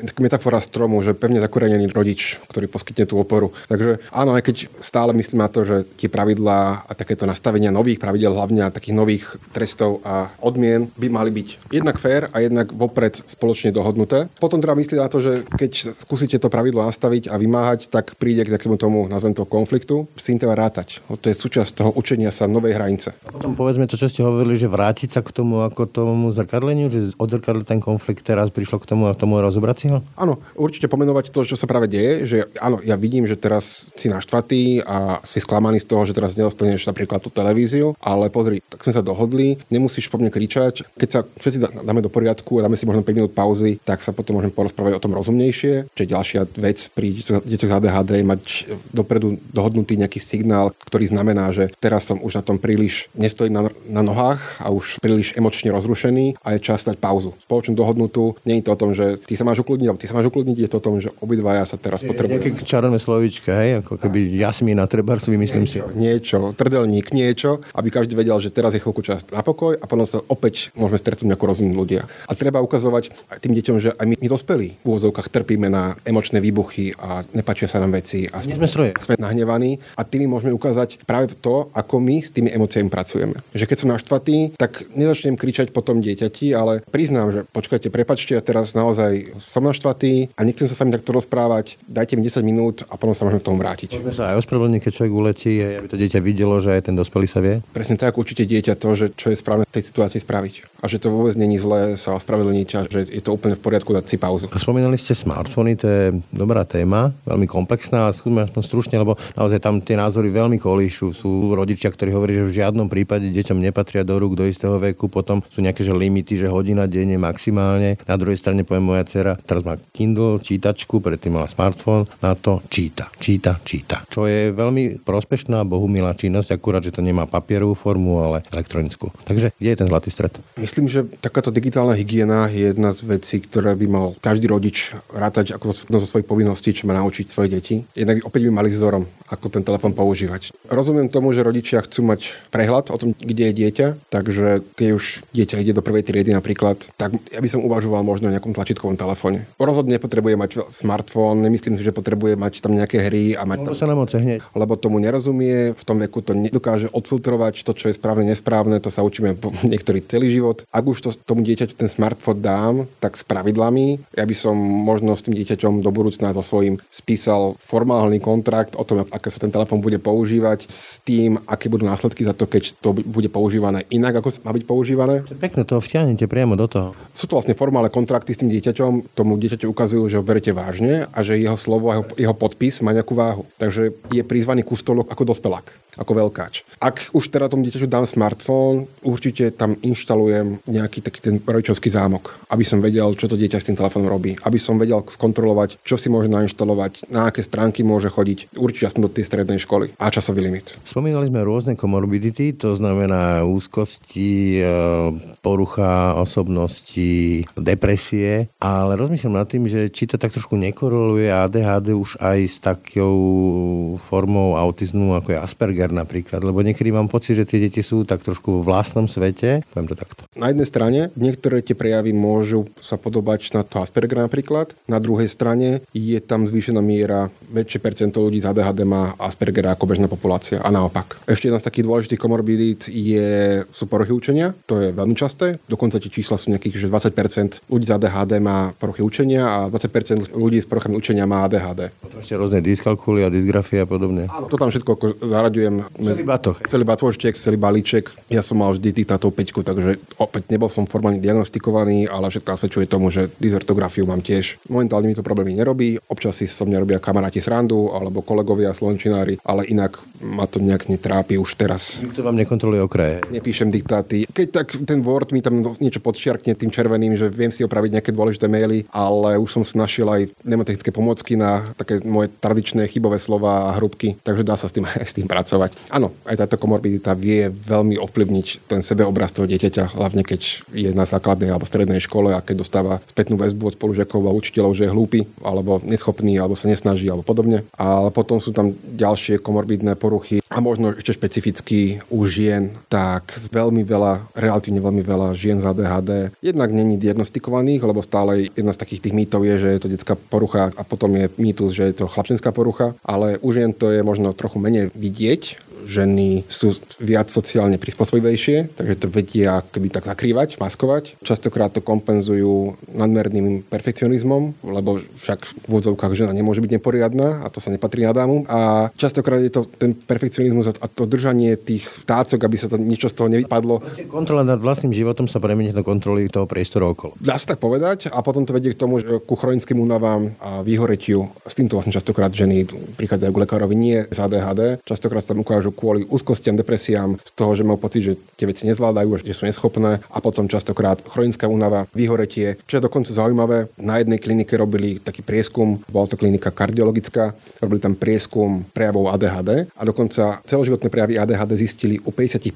Tak metafora stromu, že pevne zakorenený rodič, ktorý poskytne tú oporu. Takže áno, aj keď stále myslím na to, že tie pravidlá a takéto nastavenia nových pravidel, hlavne a takých nových trestov a odmien by mali byť jednak fér a jednak vopred spoločne dohodnuté. Potom treba myslieť na to, že keď skúsite to pravidlo nastaviť a vymáhať, tak príde k takému tomu, nazvem to konfliktu, s tým treba rátať. To je súčasť toho učenia sa novej hranice. A potom povedzme to, čo ste hovorili, že vrátiť sa k tomu ako tomu zrkadleniu, že odzrkadliť ten konflikt teraz prišlo k tomu a tomu rozobrať si ho? Áno, určite pomenovať to, čo sa práve deje, že áno, ja vidím, že teraz si naštvatý a si sklamaný z toho, že teraz nedostaneš napríklad tú televíziu, ale pozri, tak sme sa dohodli, nemusíš po mne kričať. Keď sa všetci dáme do poriadku a dáme si možno 5 minút pauzy, tak sa potom môžeme porozprávať o tom rozumnejšie. Čiže ďalšia vec pri deťoch z ADHD je mať dopredu dohodnutý nejaký signál, ktorý znamená, že teraz som už na tom príliš nestojím na, na nohách a už príliš emočne rozrušený a je čas dať pauzu. Spoločnú dohodnutú, nie je to o tom, že ty sa máš ukludniť, ty sa máš ukludniť, je to o tom, že obidvaja sa teraz potrebujú. Nejaké čarovné slovíčka, hej, ako keby jasmína, treba si vymyslím si. Niečo, trdelník, niečo, aby každý vedel, že teraz je chvíľku čas na pokoj a potom sa opäť môžeme stretnúť ako rozumní ľudia. A treba ukazovať aj tým deťom, že aj my, my dospelí v úvozovkách trpíme na emočné výbuchy a nepačia sa nám veci a sme, sme, sme nahnevaní a tým môžeme ukázať práve to, ako my s tými emóciami pracujeme. Že keď som naštvatý, tak nezačnem kričať po tom dieťati, ale priznám, že počkajte, prepačte, ja teraz naozaj som naštvatý a nechcem sa s vami takto rozprávať, dajte mi 10 minút a potom sa môžeme k tomu vrátiť. Môžeme sa aj ospravedlniť, keď človek uletí, aby to dieťa videlo, že aj ten dospelý sa vie. Presne tak, určite dieťa to, že čo je správne v tej situácii spraviť. A že to vôbec není zlé sa ospravedlniť a že je to úplne v poriadku dať si pauzu. Spomínali ste smartfóny, to je dobrá téma, veľmi komplexná, ale skúsme aspoň stručne, lebo naozaj tam tie názory veľmi kolíšu. Sú rodičia, ktorí hovoria, že v žiadnom prípade deťom nepatria do rúk do istého veku, potom sú nejaké že limity, že hodina denne maximálne. Na druhej strane poviem moja dcera, teraz má Kindle, čítačku, predtým mala smartfón, na to číta, číta, číta. Čo je veľmi prospešná, bohumilá činnosť, akurát, že to nemá papierovú formu, ale elektronickú. Takže kde je ten zlatý stred? Myslím, že takáto digitálna hygiena je jedna z vecí, ktoré by mal každý rodič rátať ako zo svojich povinností, čo má naučiť svoje deti. Jednak opäť by mali vzorom, ako ten telefón používať. Rozumiem tomu, že rodičia chcú mať prehľad o tom, kde je dieťa, takže keď už dieťa ide do prvej triedy napríklad, tak ja by som uvažoval možno o nejakom tlačítkovom telefóne. Rozhodne nepotrebuje mať smartfón, nemyslím si, že potrebuje mať tam nejaké hry a mať tam... sa nám hneď. Lebo tomu nerozumie, v tom veku to nedokáže odfiltrovať, to, čo je správne, nesprávne, to sa učíme niektorý celý život. Ak už to tomu dieťaťu ten smartfón dám, tak s pravidlami, ja by som možno s tým dieťaťom do budúcna so svojím spísal formálny kontrakt o tom, ako sa ten telefón bude používať, s tým, aké budú následky za to, keď to bude používané inak, ako má byť používané. Pekne to vťahnete priamo do toho. Sú to vlastne formálne kontrakty s tým dieťaťom, tomu dieťaťu ukazujú, že ho berete vážne a že jeho slovo a jeho, jeho podpis má nejakú váhu. Takže je prizvaný ku stolu ako dospelák, ako veľkáč. Ak už teda tomu dieťaťu dám smartfón, určite tam inštalujem nejaký taký ten rodičovský zámok, aby som vedel, čo to dieťa s tým telefónom robí, aby som vedel skontrolovať, čo si môže nainštalovať, na aké stránky môže chodiť, určite aspoň do tej strednej školy a časový limit. Spomínali sme rôzne komorbidity, to znamená úzkosti, e, porucha osobnosti, depresie, ale rozmýšľam nad tým, že či to tak trošku nekoroluje ADHD už aj s takou formou autizmu, ako je Asperger napríklad, lebo niekedy mám pocit, že tie deti sú tak trošku v vlastnom svete, poviem to takto. Na jednej strane niektoré tie prejavy môžu sa podobať na to Asperger napríklad, na druhej strane je tam zvýšená miera, väčšie percento ľudí z ADHD má Aspergera ako bežná populácia. A naopak. Ešte jedna z takých dôležitých komorbidít je, sú poruchy učenia, to je veľmi časté, dokonca tie čísla sú nejakých, že 20% ľudí z ADHD má poruchy učenia a 20% ľudí s poruchami učenia má ADHD. Potom ešte rôzne dyskalkuly a dysgrafie a podobne. Áno, to tam všetko ako zaraďujem. Celý batoh. Celý batôžtek, celý balíček. Ja som mal vždy táto 5, takže opäť nebol som formálne diagnostikovaný, ale všetko nasvedčuje tomu, že dysartografiu mám tiež. Momentálne mi to problémy nerobí, občas si so mňa robia kamaráti srandu alebo kolegovia slovenčinári, ale inak ma to nejak netrápi už teraz. Nikto vám nekontroluje okraje. Nepíšem diktáty. Keď tak ten Word mi tam niečo podčiarkne tým červeným, že viem si opraviť nejaké dôležité maily, ale už som snažil aj nemotechnické pomocky na také moje tradičné chybové slova a hrubky, takže dá sa s tým, s tým pracovať. Áno, aj táto komorbidita vie veľmi ovplyvniť ten sebeobraz toho dieťaťa, hlavne keď je na základnej alebo strednej škole a keď dostáva spätnú väzbu od spolužiakov a učiteľov, že je hlúpy alebo neschopný alebo sa nesnaží alebo podobne. Ale potom sú tam ďalšie komorbidné poruchy a možno ešte špecificky u žien, tak veľmi veľa, relatívne veľmi veľa žien z ADHD jednak není diagnostikovaných, lebo stále jedna z takých tých mýtov je, že je to detská porucha a potom je mýtus, že je to chlapčenská porucha, ale u žien to je možno trochu menej vidieť, ženy sú viac sociálne prispôsobivejšie, takže to vedia keby tak zakrývať, maskovať. Častokrát to kompenzujú nadmerným perfekcionizmom, lebo však v úvodzovkách žena nemôže byť neporiadna a to sa nepatrí na dámu. A častokrát je to ten perfekcionizmus a to držanie tých tácok, aby sa to niečo z toho nevypadlo. Kontrola nad vlastným životom sa premení do kontroly toho priestoru okolo. Dá sa tak povedať a potom to vedie k tomu, že ku chronickým únavám a výhoretiu. S týmto vlastne častokrát ženy prichádzajú k lekárovi nie z ADHD. Častokrát sa tam ukážu kvôli úzkostiam, depresiám, z toho, že majú pocit, že tie veci nezvládajú, že sú neschopné a potom častokrát chronická únava, vyhoretie. Čo je dokonca zaujímavé, na jednej klinike robili taký prieskum, bola to klinika kardiologická, robili tam prieskum prejavov ADHD a dokonca celoživotné prejavy ADHD zistili u 50%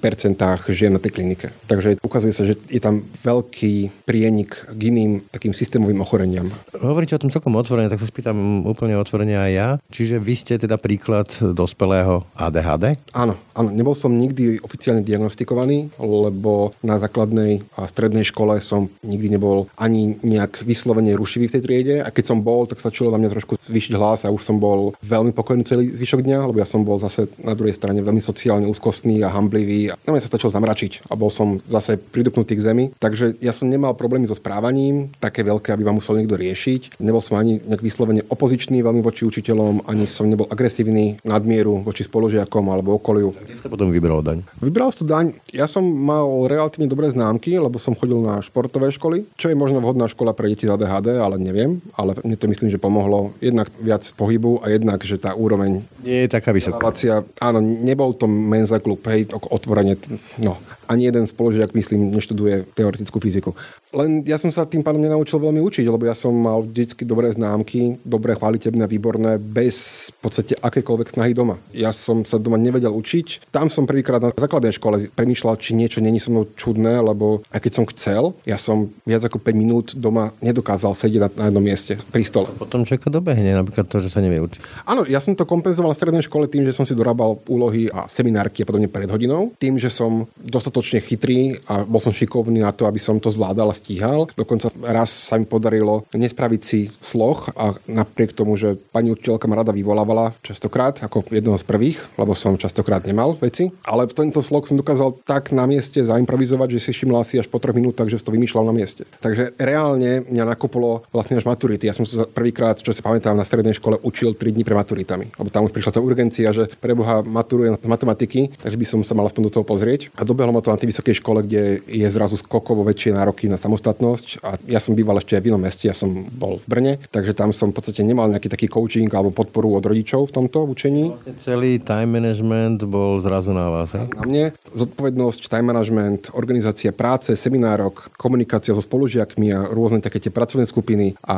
žien na tej klinike. Takže ukazuje sa, že je tam veľký prienik k iným takým systémovým ochoreniam. Hovoríte o tom celkom otvorene, tak sa spýtam úplne otvorene aj ja. Čiže vy ste teda príklad dospelého ADHD? Áno, áno, nebol som nikdy oficiálne diagnostikovaný, lebo na základnej a strednej škole som nikdy nebol ani nejak vyslovene rušivý v tej triede a keď som bol, tak stačilo na mňa trošku zvýšiť hlas a už som bol veľmi pokojný celý zvyšok dňa, lebo ja som bol zase na druhej strane veľmi sociálne úzkostný a hamblivý a na mňa sa stačilo zamračiť a bol som zase pridupnutý k zemi. Takže ja som nemal problémy so správaním, také veľké, aby ma musel niekto riešiť. Nebol som ani nejak vyslovene opozičný veľmi voči učiteľom, ani som nebol agresívny nadmieru voči spolužiakom alebo okoliu. Kde ste potom vybral daň? Vybral som daň. Ja som mal relatívne dobré známky, lebo som chodil na športové školy, čo je možno vhodná škola pre deti z ADHD, ale neviem. Ale mne to myslím, že pomohlo jednak viac pohybu a jednak, že tá úroveň nie je taká vysoká. Áno, nebol to menza klub, hej, otvorenie, no, ani jeden spolužiak, myslím, neštuduje teoretickú fyziku. Len ja som sa tým pádom nenaučil veľmi učiť, lebo ja som mal vždy dobré známky, dobré, chvalitebné, výborné, bez v podstate akékoľvek snahy doma. Ja som sa doma nevedel vedel učiť. Tam som prvýkrát na základnej škole premýšľal, či niečo není so mnou čudné, lebo aj keď som chcel, ja som viac ako 5 minút doma nedokázal sedieť na, jednom mieste pri stole. Potom čaká dobehne, napríklad to, že sa nevie učiť. Áno, ja som to kompenzoval v strednej škole tým, že som si dorábal úlohy a seminárky a podobne pred hodinou, tým, že som dostatočne chytrý a bol som šikovný na to, aby som to zvládal a stíhal. Dokonca raz sa mi podarilo nespraviť si sloh a napriek tomu, že pani učiteľka ma rada vyvolávala častokrát ako jedného z prvých, lebo som častokrát nemal veci, ale tento sloh som dokázal tak na mieste zaimprovizovať, že si všimla si až po troch minútach, že to vymýšľal na mieste. Takže reálne mňa nakoplo vlastne až maturity. Ja som sa prvýkrát, čo si pamätám, na strednej škole učil 3 dní pre maturitami. Lebo tam už prišla tá urgencia, že preboha maturujem z matematiky, takže by som sa mal aspoň do toho pozrieť. A dobehlo ma to na tej vysokej škole, kde je zrazu skokovo väčšie nároky na samostatnosť. A ja som býval ešte v inom meste, ja som bol v Brne, takže tam som v podstate nemal nejaký taký coaching alebo podporu od rodičov v tomto učení. Vlastne celý time management bol zrazu na vás. He? Na mne zodpovednosť, time management, organizácia práce, seminárok, komunikácia so spolužiakmi a rôzne také tie pracovné skupiny a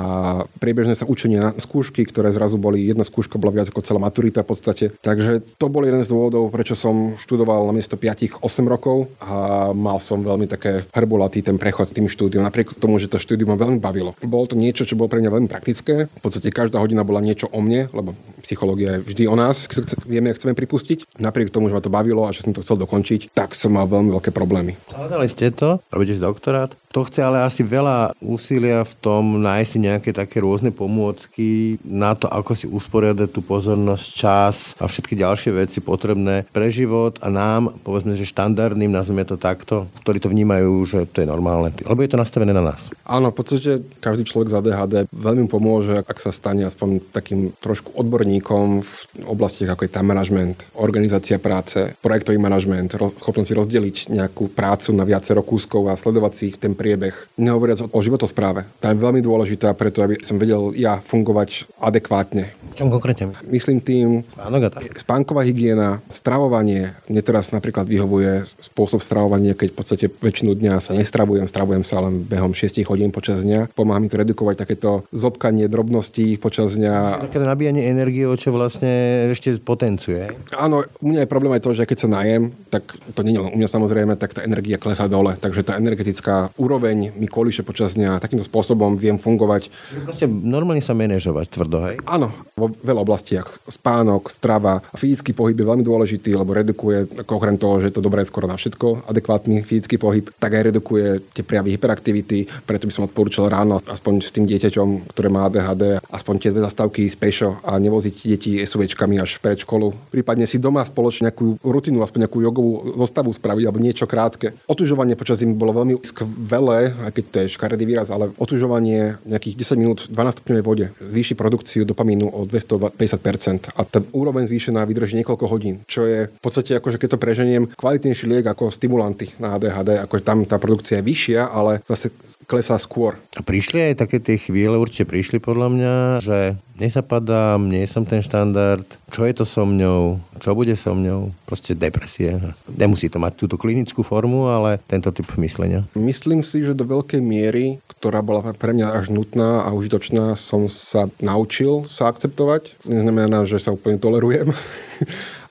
priebežné sa učenie na skúšky, ktoré zrazu boli, jedna skúška bola viac ako celá maturita v podstate. Takže to bol jeden z dôvodov, prečo som študoval na miesto 5-8 rokov a mal som veľmi také hrbolatý ten prechod tým štúdiom, napriek tomu, že to štúdium ma veľmi bavilo. Bolo to niečo, čo bolo pre mňa veľmi praktické. V podstate každá hodina bola niečo o mne, lebo psychológia je vždy o nás, vieme, chceme pripustiť. Napriek tomu, že ma to bavilo a že som to chcel dokončiť, tak som mal veľmi veľké problémy. Hľadali ste to, robíte si doktorát. To chce ale asi veľa úsilia v tom nájsť si nejaké také rôzne pomôcky na to, ako si usporiadať tú pozornosť, čas a všetky ďalšie veci potrebné pre život a nám, povedzme, že štandardným, nazvime to takto, ktorí to vnímajú, že to je normálne. Lebo je to nastavené na nás. Áno, v podstate každý človek z ADHD veľmi pomôže, ak sa stane aspoň takým trošku odborníkom v oblastiach ako je time management, organizácia práce, projektový manažment, schopnosť si rozdeliť nejakú prácu na viacero kúskov a sledovať si ten priebeh. Nehovoriac o životospráve. Tá je veľmi dôležitá preto, aby som vedel ja fungovať adekvátne. Čom konkrétne? Myslím tým spánková hygiena, stravovanie. Mne teraz napríklad vyhovuje spôsob stravovania, keď v podstate väčšinu dňa sa nestravujem, stravujem sa len behom 6 hodín počas dňa. Pomáha mi to redukovať takéto zobkanie drobností počas dňa. Také nabíjanie energie, čo vlastne ešte potenciuje. Áno, u mňa je problém aj to, že keď sa najem, tak to nie je len u mňa samozrejme, tak tá energia klesá dole. Takže tá energetická úroveň mi kolíše počas dňa. Takýmto spôsobom viem fungovať. Proste normálne sa manažovať tvrdo, hej? Áno, vo veľa oblastiach. Spánok, strava, fyzický pohyb je veľmi dôležitý, lebo redukuje, ako okrem toho, že je to dobré skoro na všetko, adekvátny fyzický pohyb, tak aj redukuje tie prejavy hyperaktivity. Preto by som odporúčal ráno, aspoň s tým dieťaťom, ktoré má ADHD, aspoň tie dve zastávky z pešo a nevoziť deti SUVčkami až pred školu. Prípadne si doma spoločne nejakú rutinu, aspoň nejakú jogovú zostavu spraviť alebo niečo krátke. Otužovanie počas zimy bolo veľmi skvelé aj keď to je škaredý výraz, ale otužovanie nejakých 10 minút v 12 stupňovej vode zvýši produkciu dopamínu o 250% a ten úroveň zvýšená vydrží niekoľko hodín, čo je v podstate akože keď to preženiem kvalitnejší liek ako stimulanty na ADHD, akože tam tá produkcia je vyššia, ale zase klesá skôr. A prišli aj také tie chvíle, určite prišli podľa mňa, že nezapadám, nie som ten štandard, čo je to so mňou, čo bude so mňou, proste depresie. Nemusí to mať túto klinickú formu, ale tento typ myslenia. Myslím si, že do veľkej miery, ktorá bola pre mňa až nutná a užitočná, som sa naučil sa akceptovať. To neznamená, že sa úplne tolerujem,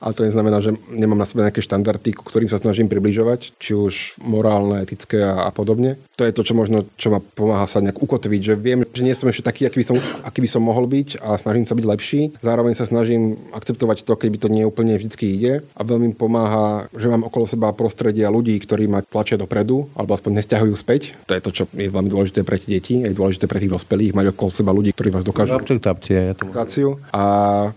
ale to neznamená, že nemám na sebe nejaké štandardy, ku ktorým sa snažím približovať, či už morálne, etické a, a podobne. To je to, čo možno, čo ma pomáha sa nejak ukotviť, že viem, že nie som ešte taký, aký by som, aký by som mohol byť a snažím sa byť lepší. Zároveň sa snažím akceptovať to, keď by to nie úplne vždy ide a veľmi pomáha, že mám okolo seba prostredia ľudí, ktorí ma tlačia dopredu alebo aspoň nesťahujú späť. To je to, čo je veľmi dôležité pre tie deti, je dôležité pre tých dospelých, mať okolo seba ľudí, ktorí vás dokážu. Akceptáciu. A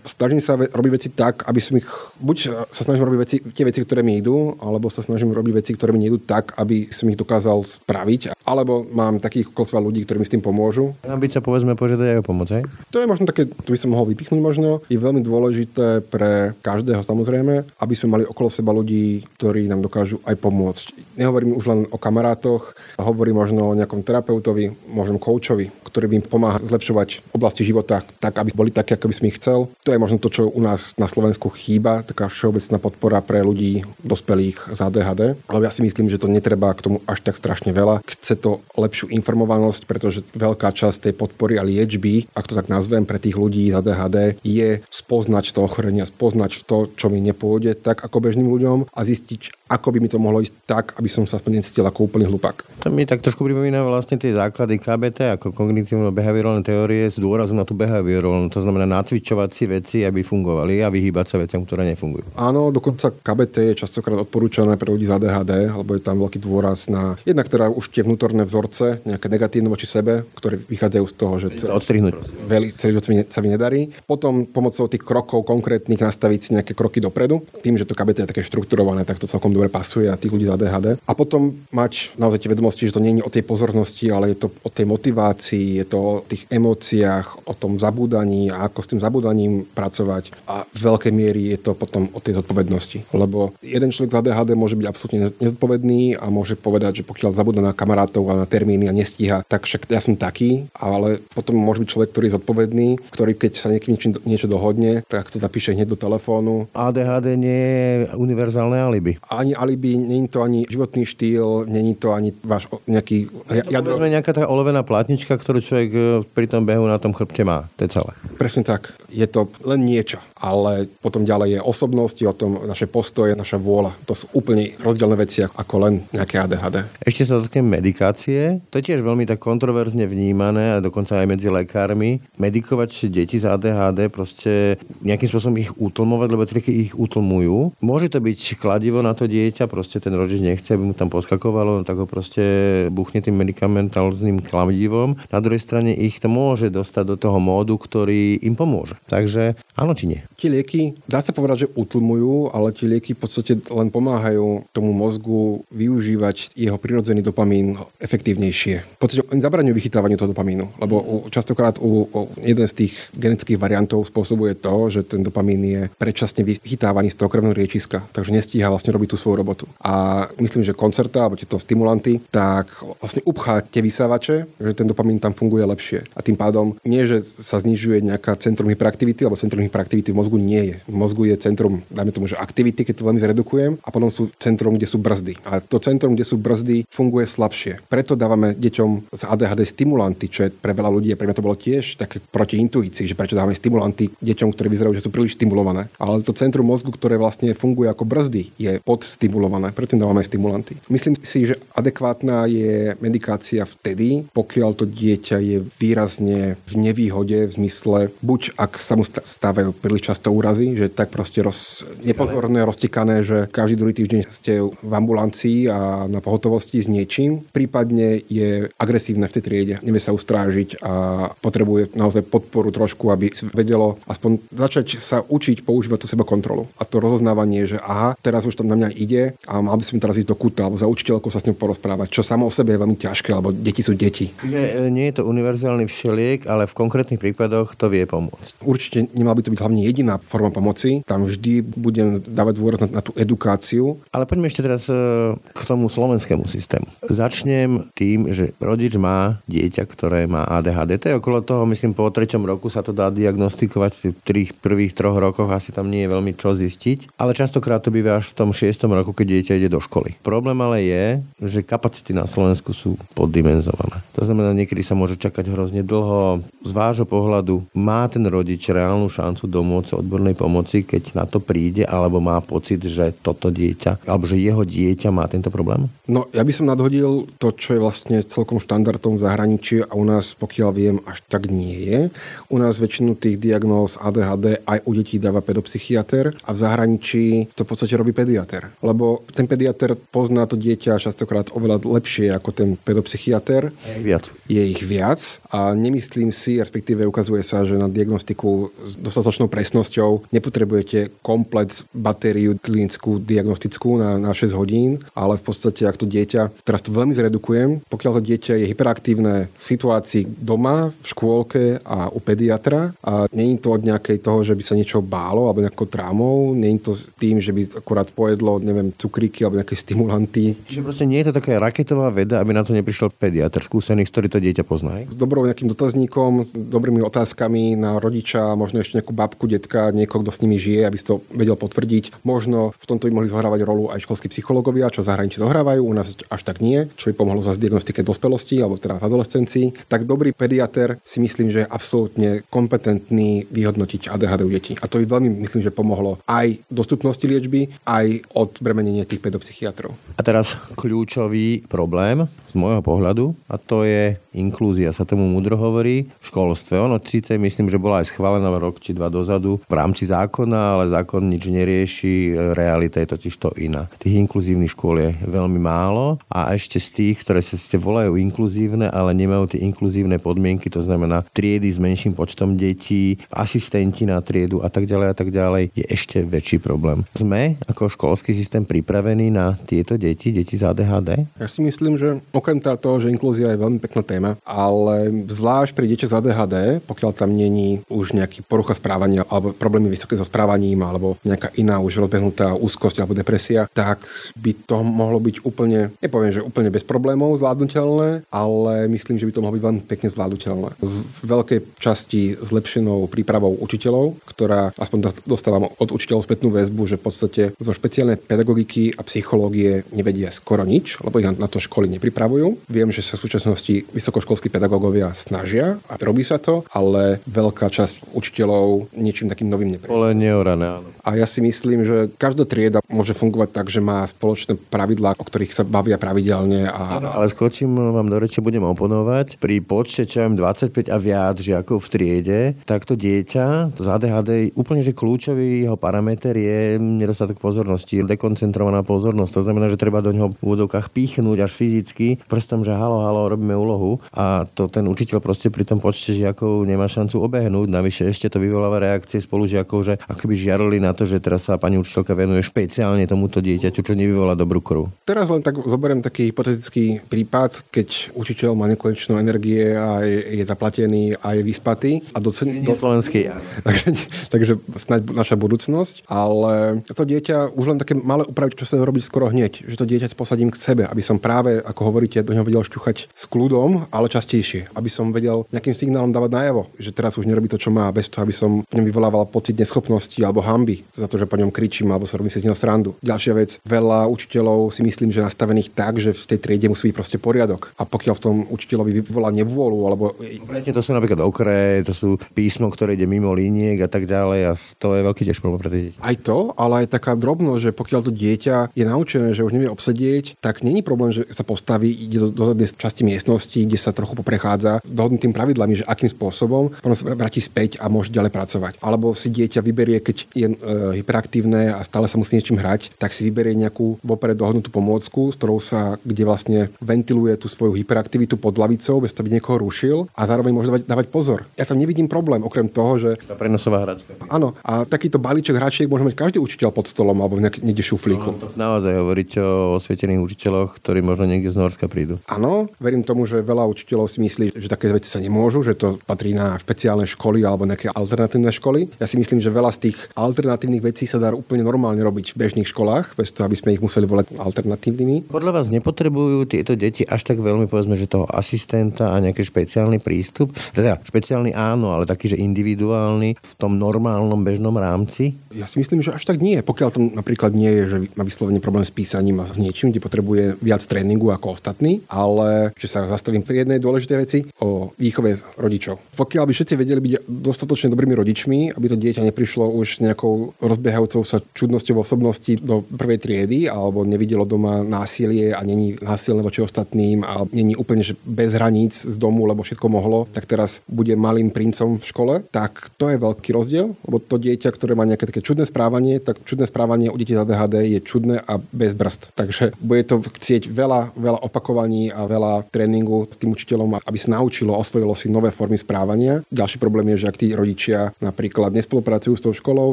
snažím sa robiť veci tak, aby som ich buď sa snažím robiť veci, tie veci, ktoré mi idú, alebo sa snažím robiť veci, ktoré mi idú tak, aby som ich dokázal spraviť, alebo mám takých okolo ľudí, ktorí mi s tým pomôžu. Byť sa povedzme požiadať aj o pomoc, hej? To je možno také, to by som mohol vypichnúť možno. Je veľmi dôležité pre každého samozrejme, aby sme mali okolo seba ľudí, ktorí nám dokážu aj pomôcť. Nehovorím už len o kamarátoch, hovorím možno o nejakom terapeutovi, možno koučovi, ktorý by im pomáha zlepšovať oblasti života tak, aby boli také, ako by som ich chcel. To je možno to, čo u nás na Slovensku chýba taká všeobecná podpora pre ľudí dospelých z ADHD, ale ja si myslím, že to netreba k tomu až tak strašne veľa. Chce to lepšiu informovanosť, pretože veľká časť tej podpory a liečby, ak to tak nazvem, pre tých ľudí z ADHD je spoznať to ochorenie, spoznať to, čo mi nepôjde, tak ako bežným ľuďom a zistiť, ako by mi to mohlo ísť tak, aby som sa aspoň necítil ako úplný hlupák. To mi tak trošku pripomína vlastne tie základy KBT ako kognitívno-behaviorálne teórie s dôrazom na tú behaviorálnu, to znamená nacvičovať si veci, aby fungovali a vyhýbať sa veciam, ktoré nefungujú. Áno, dokonca KBT je častokrát odporúčané pre ľudí z ADHD, alebo je tam veľký dôraz na jednak teda už tie vnútorné vzorce, nejaké negatívne voči sebe, ktoré vychádzajú z toho, že odstrihnúť. Veľmi, celý život sa mi nedarí. Potom pomocou tých krokov konkrétnych nastaviť si nejaké kroky dopredu. Tým, že to KBT je také štrukturované, tak to celkom dobre pasuje na tých ľudí z ADHD. A potom mať naozaj tie vedomosti, že to nie je o tej pozornosti, ale je to o tej motivácii, je to o tých emóciách, o tom zabúdaní a ako s tým zabúdaním pracovať. A v veľkej miery je to potom o tej zodpovednosti. Lebo jeden človek z ADHD môže byť absolútne nezodpovedný a môže povedať, že pokiaľ zabúda na kamarátov a na termíny a nestíha, tak však ja som taký, ale potom môže byť človek, ktorý je zodpovedný, ktorý keď sa niekým niečo dohodne, tak to zapíše hneď do telefónu. ADHD nie je univerzálne alibi. Ani alibi, není to ani životný štýl, není to ani váš nejaký jadro. To nejaká tá olovená platnička, ktorú človek e, pri tom behu na tom chrbte má. To je celé. Presne tak. Je to len niečo. Ale potom ďalej je osobnosť, o tom naše postoje, naša vôľa. To sú úplne rozdielne veci ako len nejaké ADHD. Ešte sa dotknem medikácie. To je tiež veľmi tak kontroverzne vnímané a dokonca aj medzi lekármi. Medikovať deti z ADHD, proste nejakým spôsobom ich utlmovať, lebo triky ich utlmujú. Môže to byť kladivo na to dieťa, proste ten rodič nechce, aby mu tam poskakovalo, tak ho proste buchne tým medikamentálnym kladivom. Na druhej strane ich to môže dostať do toho módu, ktorý im pomôže. Takže áno či nie? Tie lieky, dá sa povedať, že utlmujú, ale tie lieky v podstate len pomáhajú tomu mozgu využívať jeho prirodzený dopamín efektívnejšie. V podstate oni zabraňujú vychytávaniu toho dopamínu, lebo u, častokrát u, u jeden z tých genetických variantov spôsobuje to, že ten dopamín je predčasne vychytávaný z toho krvného riečiska, takže nestíha vlastne robiť tú svoju robotu. A myslím, že koncerta alebo tieto stimulanty, tak vlastne upchá tie vysávače, že ten dopamín tam funguje lepšie. A tým pádom nie, že sa znižuje nejaká centrum hyperaktivity, alebo centrum hyperaktivity v mozgu nie je. V mozgu je centrum, dajme tomu, že aktivity, keď to veľmi zredukujem, a potom sú centrum, kde sú brzdy. A to centrum, kde sú brzdy, funguje slabšie. Preto dávame deťom z ADHD stimulanty, čo je pre veľa ľudí, a pre mňa to bolo tiež také proti intuícii, že prečo dávame stimulanty deťom, ktorí vyzerajú, že sú príliš stimulované. Ale to centrum mozgu, ktoré vlastne funguje ako brzdy, je podstimulované. Preto dávame stimulanty. Myslím si, že adekvátna je medikácia vtedy, pokiaľ to dieťa je výrazne v nevýhode v zmysle, buď ak sa mu stávajú príliš často úrazy, že tak proste roz, nepozorné, roztekané, že každý druhý týždeň ste v ambulancii a na pohotovosti s niečím, prípadne je agresívne v tej triede, nevie sa ustrážiť a potrebuje naozaj podporu trošku, aby vedelo aspoň začať sa učiť používať tú seba kontrolu. A to rozoznávanie, že aha, teraz už tam na mňa ide a mal by som teraz ísť do kuta alebo za učiteľkou sa s ňou porozprávať, čo samo o sebe je veľmi ťažké, lebo deti sú deti. Nie, nie je to univerzálny všeliek, ale v konkrétnych prípadoch to vie pomôcť. Určite nemal by to byť hlavne jediná forma pomoci. Tam vždy budem dávať dôraz na, na tú edukáciu. Ale poďme ešte teraz e, k tomu slovenskému systému. Začnem tým, že rodič má dieťa, ktoré má ADHD. To je okolo toho, myslím, po treťom roku sa to dá diagnostikovať. V tých prvých troch rokoch asi tam nie je veľmi čo zistiť. Ale častokrát to býva až v tom šiestom roku, keď dieťa ide do školy. Problém ale je, že kapacity na Slovensku sú poddimenzované. To znamená, niekedy sa môže čakať hrozne dlho. Z vášho pohľadu má ten rodič reálnu šancu domôcť odbornej pomoci, keď na to príde, alebo má pocit, že toto dieťa, alebo že jeho dieťa má tento problém? No, ja by som nadhodil to, čo je vlastne celkom štandardom v zahraničí a u nás, pokiaľ viem, až tak nie je. U nás väčšinu tých diagnóz ADHD aj u detí dáva pedopsychiatr a v zahraničí to v podstate robí pediater. Lebo ten pediater pozná to dieťa častokrát oveľa lepšie ako ten pedopsychiatr. Je ich viac. Je ich viac a nemyslím si, respektíve ukazuje sa, že na diagnostiku s dostatočnou presnosťou nepotrebujete komplet batériu klinickú, diagnostickú na, na 6 hodín, ale v podstate, ak to dieťa, teraz to veľmi zredukujem, pokiaľ to dieťa je hyperaktívne v situácii doma, v škôlke a u pediatra a není to od nejakej toho, že by sa niečo bálo alebo nejakou trámou, není to tým, že by akurát pojedlo, neviem, cukríky alebo nejaké stimulanty. Čiže proste nie je to taká raketová veda, aby na to neprišiel pediatr skúsený, ktorý to dieťa pozná. S dobrou nejakým dotazníkom, s dobrými otázkami na rodiča, možno ešte nejakú babku, detka, niekoho, kto s nimi žije, aby to vedel potvrdiť. Možno v tomto by mohli zohrávať rolu aj školskí psychológovia, čo zahraničí zohrávajú, u nás až tak nie, čo by pomohlo za diagnostike dospelosti alebo teda v adolescencii. Tak dobrý pediater si myslím, že je absolútne kompetentný vyhodnotiť ADHD u detí. A to by veľmi myslím, že pomohlo aj dostupnosti liečby, aj odbremenenie tých pedopsychiatrov. A teraz kľúčový problém z môjho pohľadu a to je inklúzia, sa tomu mudro hovorí v školstve. Ono síce myslím, že bola aj schválená rok či dva dozadu v rámci zákona, ale zákon nič nerieši, realita je totiž to iná. Tých inkluzívnych škôl je veľmi málo a ešte z tých, ktoré sa ste volajú inkluzívne, ale nemajú tie inkluzívne podmienky, to znamená triedy s menším počtom detí, asistenti na triedu a tak ďalej a tak ďalej, je ešte väčší problém. Sme ako školský systém pripravení na tieto deti, deti z ADHD? Ja si myslím, že okrem toho, že inklúzia je veľmi pekná téma, ale zvlášť pri deťoch z ADHD, pokiaľ tam není už nejaký porucha správania alebo problémy vysoké so správaním alebo nejaká iná už rozbehnutá úzkosť alebo depresia, tak by to mohlo byť úplne, nepoviem, že úplne bez problémov zvládnutelné, ale myslím, že by to mohlo byť veľmi pekne zvládnutelné. Z veľkej časti zlepšenou prípravou učiteľov, ktorá aspoň dostávam od učiteľov spätnú väzbu, že v podstate zo špeciálnej pedagogiky a psychológie nevedia skoro nič, lebo ich na to školy nepripravujú pripravujú. Viem, že sa v súčasnosti vysokoškolskí pedagógovia snažia a robí sa to, ale veľká časť učiteľov niečím takým novým neprejde. Ale neorané, áno. A ja si myslím, že každá trieda môže fungovať tak, že má spoločné pravidlá, o ktorých sa bavia pravidelne. A... Ale skočím vám do reči, budem oponovať. Pri počte čo 25 a viac žiakov v triede, tak to dieťa z ADHD úplne, že kľúčový jeho parameter je nedostatok pozornosti, dekoncentrovaná pozornosť. To znamená, že treba do neho v úvodovkách píchnúť až fyzicky, prstom, že halo, halo, robíme úlohu a to ten učiteľ proste pri tom počte žiakov nemá šancu obehnúť. Navyše ešte to vyvoláva reakcie spolužiakov, že akoby žiarili na to, že teraz sa pani učiteľka venuje špeciálne tomuto dieťaťu, čo nevyvolá dobrú krv. Teraz len tak zoberiem taký hypotetický prípad, keď učiteľ má nekonečnú energie a je, je zaplatený a je vyspatý a do, do slovenský. takže, takže snáď naša budúcnosť, ale to dieťa už len také malé upraviť, čo sa robiť skoro hneď, že to dieťa posadím k sebe, aby som práve, ako hovorí hovoríte, do neho vedel šťuchať s kľudom, ale častejšie, aby som vedel nejakým signálom dávať najavo, že teraz už nerobí to, čo má, bez toho, aby som v ňom vyvolával pocit neschopnosti alebo hamby za to, že po ňom kričím alebo sa robím si z neho srandu. Ďalšia vec, veľa učiteľov si myslím, že nastavených tak, že v tej triede musí byť proste poriadok. A pokiaľ v tom učiteľovi vyvolá nevôľu alebo... Presne to sú napríklad okre, to sú písmo, ktoré ide mimo liniek a tak ďalej a to je veľký tiež problém pre deti. Aj to, ale aj taká drobnosť, že pokiaľ to dieťa je naučené, že už nevie obsedieť, tak není problém, že sa postaví, ide do, do zadnej časti miestnosti, kde sa trochu poprechádza dohodnutým pravidlami, že akým spôsobom, potom sa vráti späť a môže ďalej pracovať. Alebo si dieťa vyberie, keď je e, hyperaktívne a stále sa musí niečím hrať, tak si vyberie nejakú vopred dohodnutú pomôcku, s ktorou sa, kde vlastne ventiluje tú svoju hyperaktivitu pod lavicou, bez toho by niekoho rušil a zároveň môže dávať, dávať pozor. Ja tam nevidím problém, okrem toho, že... Tá prenosová hračka. Áno, a takýto balíček hračiek môže mať každý učiteľ pod stolom alebo niekde šuflíku. No, naozaj hovoriť o osvietených učiteľoch, ktorí možno niekde z Norska prídu. Áno, verím tomu, že veľa učiteľov si myslí, že také veci sa nemôžu, že to patrí na špeciálne školy alebo nejaké alternatívne školy. Ja si myslím, že veľa z tých alternatívnych vecí sa dá úplne normálne robiť v bežných školách, bez toho, aby sme ich museli volať alternatívnymi. Podľa vás nepotrebujú tieto deti až tak veľmi, povedzme, že toho asistenta a nejaký špeciálny prístup? Teda špeciálny áno, ale taký, že individuálny v tom normálnom bežnom rámci? Ja si myslím, že až tak nie. Pokiaľ tam napríklad nie je, že má vyslovene problém s písaním a s niečím, kde potrebuje viac tréningu ako ostatní, ale že sa zastavím pri jednej dôležitej veci o výchove rodičov. Pokiaľ by všetci vedeli byť dostatočne dobrými rodičmi, aby to dieťa neprišlo už nejakou rozbiehajúcou sa čudnosťou osobnosti do prvej triedy alebo nevidelo doma násilie a není násilné voči ostatným a není úplne že bez hraníc z domu, lebo všetko mohlo, tak teraz bude malým princom v škole, tak to je veľký rozdiel, lebo to dieťa, ktoré má nejaké také čudné správanie, tak čudné správanie u detí ADHD je čudné a bez brzd. Takže bude to chcieť veľa, veľa opakovaní a veľa tréningu s tým učiteľom, aby sa naučilo, osvojilo si nové formy správania. Ďalší problém je, že ak tí rodičia napríklad nespolupracujú s tou školou,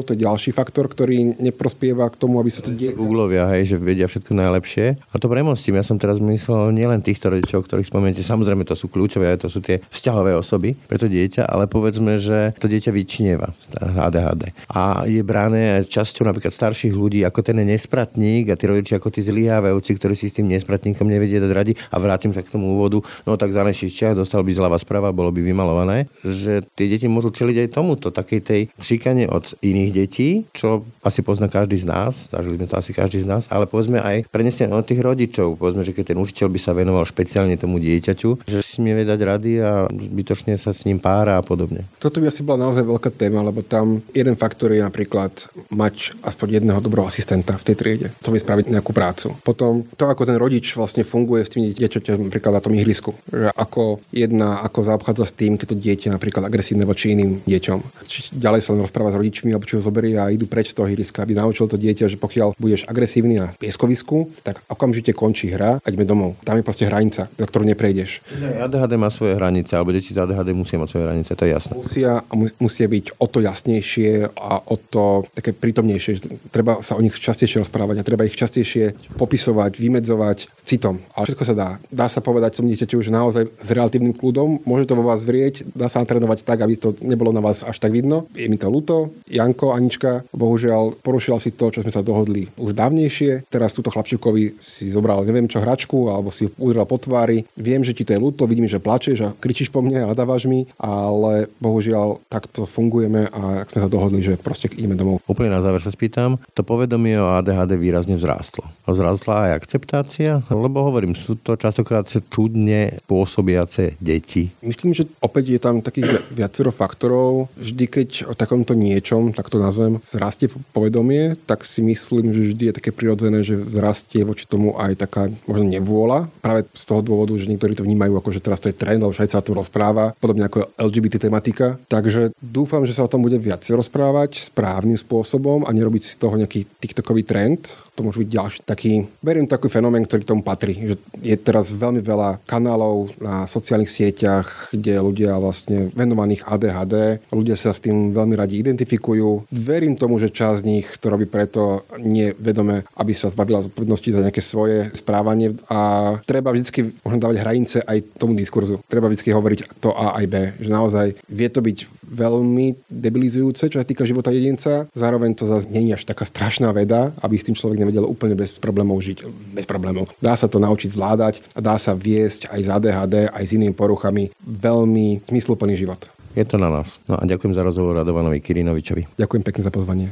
to je ďalší faktor, ktorý neprospieva k tomu, aby sa to deje. Googlovia, hej, že vedia všetko najlepšie. A to premostím, ja som teraz myslel nielen týchto rodičov, ktorých spomeniete, samozrejme to sú kľúčové, to sú tie vzťahové osoby pre to dieťa, ale povedzme, že to dieťa vyčnieva ADHD. A je brané časťou napríklad starších ľudí ako ten nespratník a tí rodičia ako tí zlyhávajúci, ktorí si s tým nespratníkom nevedia dať radi. A vrátim sa k tomu úvodu, no tak za čiach dostal by zľava sprava, bolo by vymalované, že tie deti môžu čeliť aj tomuto, takej tej šikane od iných iných detí, čo asi pozná každý z nás, zažili sme to asi každý z nás, ale povedzme aj prenesenie od tých rodičov. Povedzme, že keď ten učiteľ by sa venoval špeciálne tomu dieťaťu, že si nevie dať rady a zbytočne sa s ním pára a podobne. Toto by asi bola naozaj veľká téma, lebo tam jeden faktor je napríklad mať aspoň jedného dobrého asistenta v tej triede. To vie spraviť nejakú prácu. Potom to, ako ten rodič vlastne funguje s tým dieťaťom napríklad na tom ihrisku. Že ako jedna, ako zaobchádza s tým, keď to dieťa napríklad agresívne voči iným deťom. Či ďalej sa len rozpráva s rodičmi, alebo či ho zoberie a idú preč z toho ihriska, aby naučil to dieťa, že pokiaľ budeš agresívny na pieskovisku, tak okamžite končí hra a ideme domov. Tam je proste hranica, za ktorú neprejdeš. ADHD má svoje hranice, alebo deti z ADHD musia mať svoje hranice, to je jasné. Musia, musia byť o to jasnejšie a o to také prítomnejšie. Treba sa o nich častejšie rozprávať a treba ich častejšie popisovať, vymedzovať s citom. Ale všetko sa dá. Dá sa povedať tomu dieťaťu, že naozaj s relatívnym kľudom môže to vo vás vrieť, dá sa trénovať tak, aby to nebolo na vás až tak vidno. Je mi to ľúto. Janko, Anička, bohužiaľ porušila si to, čo sme sa dohodli už dávnejšie. Teraz túto chlapčíkovi si zobral neviem čo hračku alebo si udrel po tvári. Viem, že ti to je ľúto, vidím, že plačeš a kričíš po mne a dávaš mi, ale bohužiaľ takto fungujeme a ak sme sa dohodli, že proste ideme domov. Úplne na záver sa spýtam, to povedomie o ADHD výrazne vzrástlo. Vzrástla aj akceptácia, lebo hovorím, sú to častokrát čudne pôsobiace deti. Myslím, že opäť je tam takých viacero faktorov. Vždy, keď o takomto niečom, tak to nazvem, vzrastie povedomie, tak si myslím, že vždy je také prirodzené, že vzrastie voči tomu aj taká možno nevôľa. Práve z toho dôvodu, že niektorí to vnímajú ako, že teraz to je trend, lebo všade sa tom rozpráva, podobne ako LGBT tematika. Takže dúfam, že sa o tom bude viac rozprávať správnym spôsobom a nerobiť z toho nejaký TikTokový trend, to môže byť ďalší taký, verím taký fenomén, ktorý tomu patrí. Že je teraz veľmi veľa kanálov na sociálnych sieťach, kde ľudia vlastne venovaných ADHD, ľudia sa s tým veľmi radi identifikujú. Verím tomu, že časť z nich to robí preto nevedome, aby sa zbavila zodpovednosti za nejaké svoje správanie a treba vždy možno dávať hranice aj tomu diskurzu. Treba vždy hovoriť to A aj B, že naozaj vie to byť veľmi debilizujúce, čo sa týka života jedinca. Zároveň to zase nie je až taká strašná veda, aby s tým človek vedel úplne bez problémov žiť. Bez problémov. Dá sa to naučiť zvládať a dá sa viesť aj z ADHD, aj s inými poruchami veľmi zmysluplný život. Je to na nás. No a ďakujem za rozhovor Radovanovi Kirinovičovi. Ďakujem pekne za pozvanie.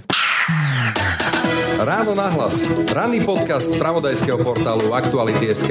Ráno nahlas. Ranný podcast z pravodajského portálu Aktuality.sk.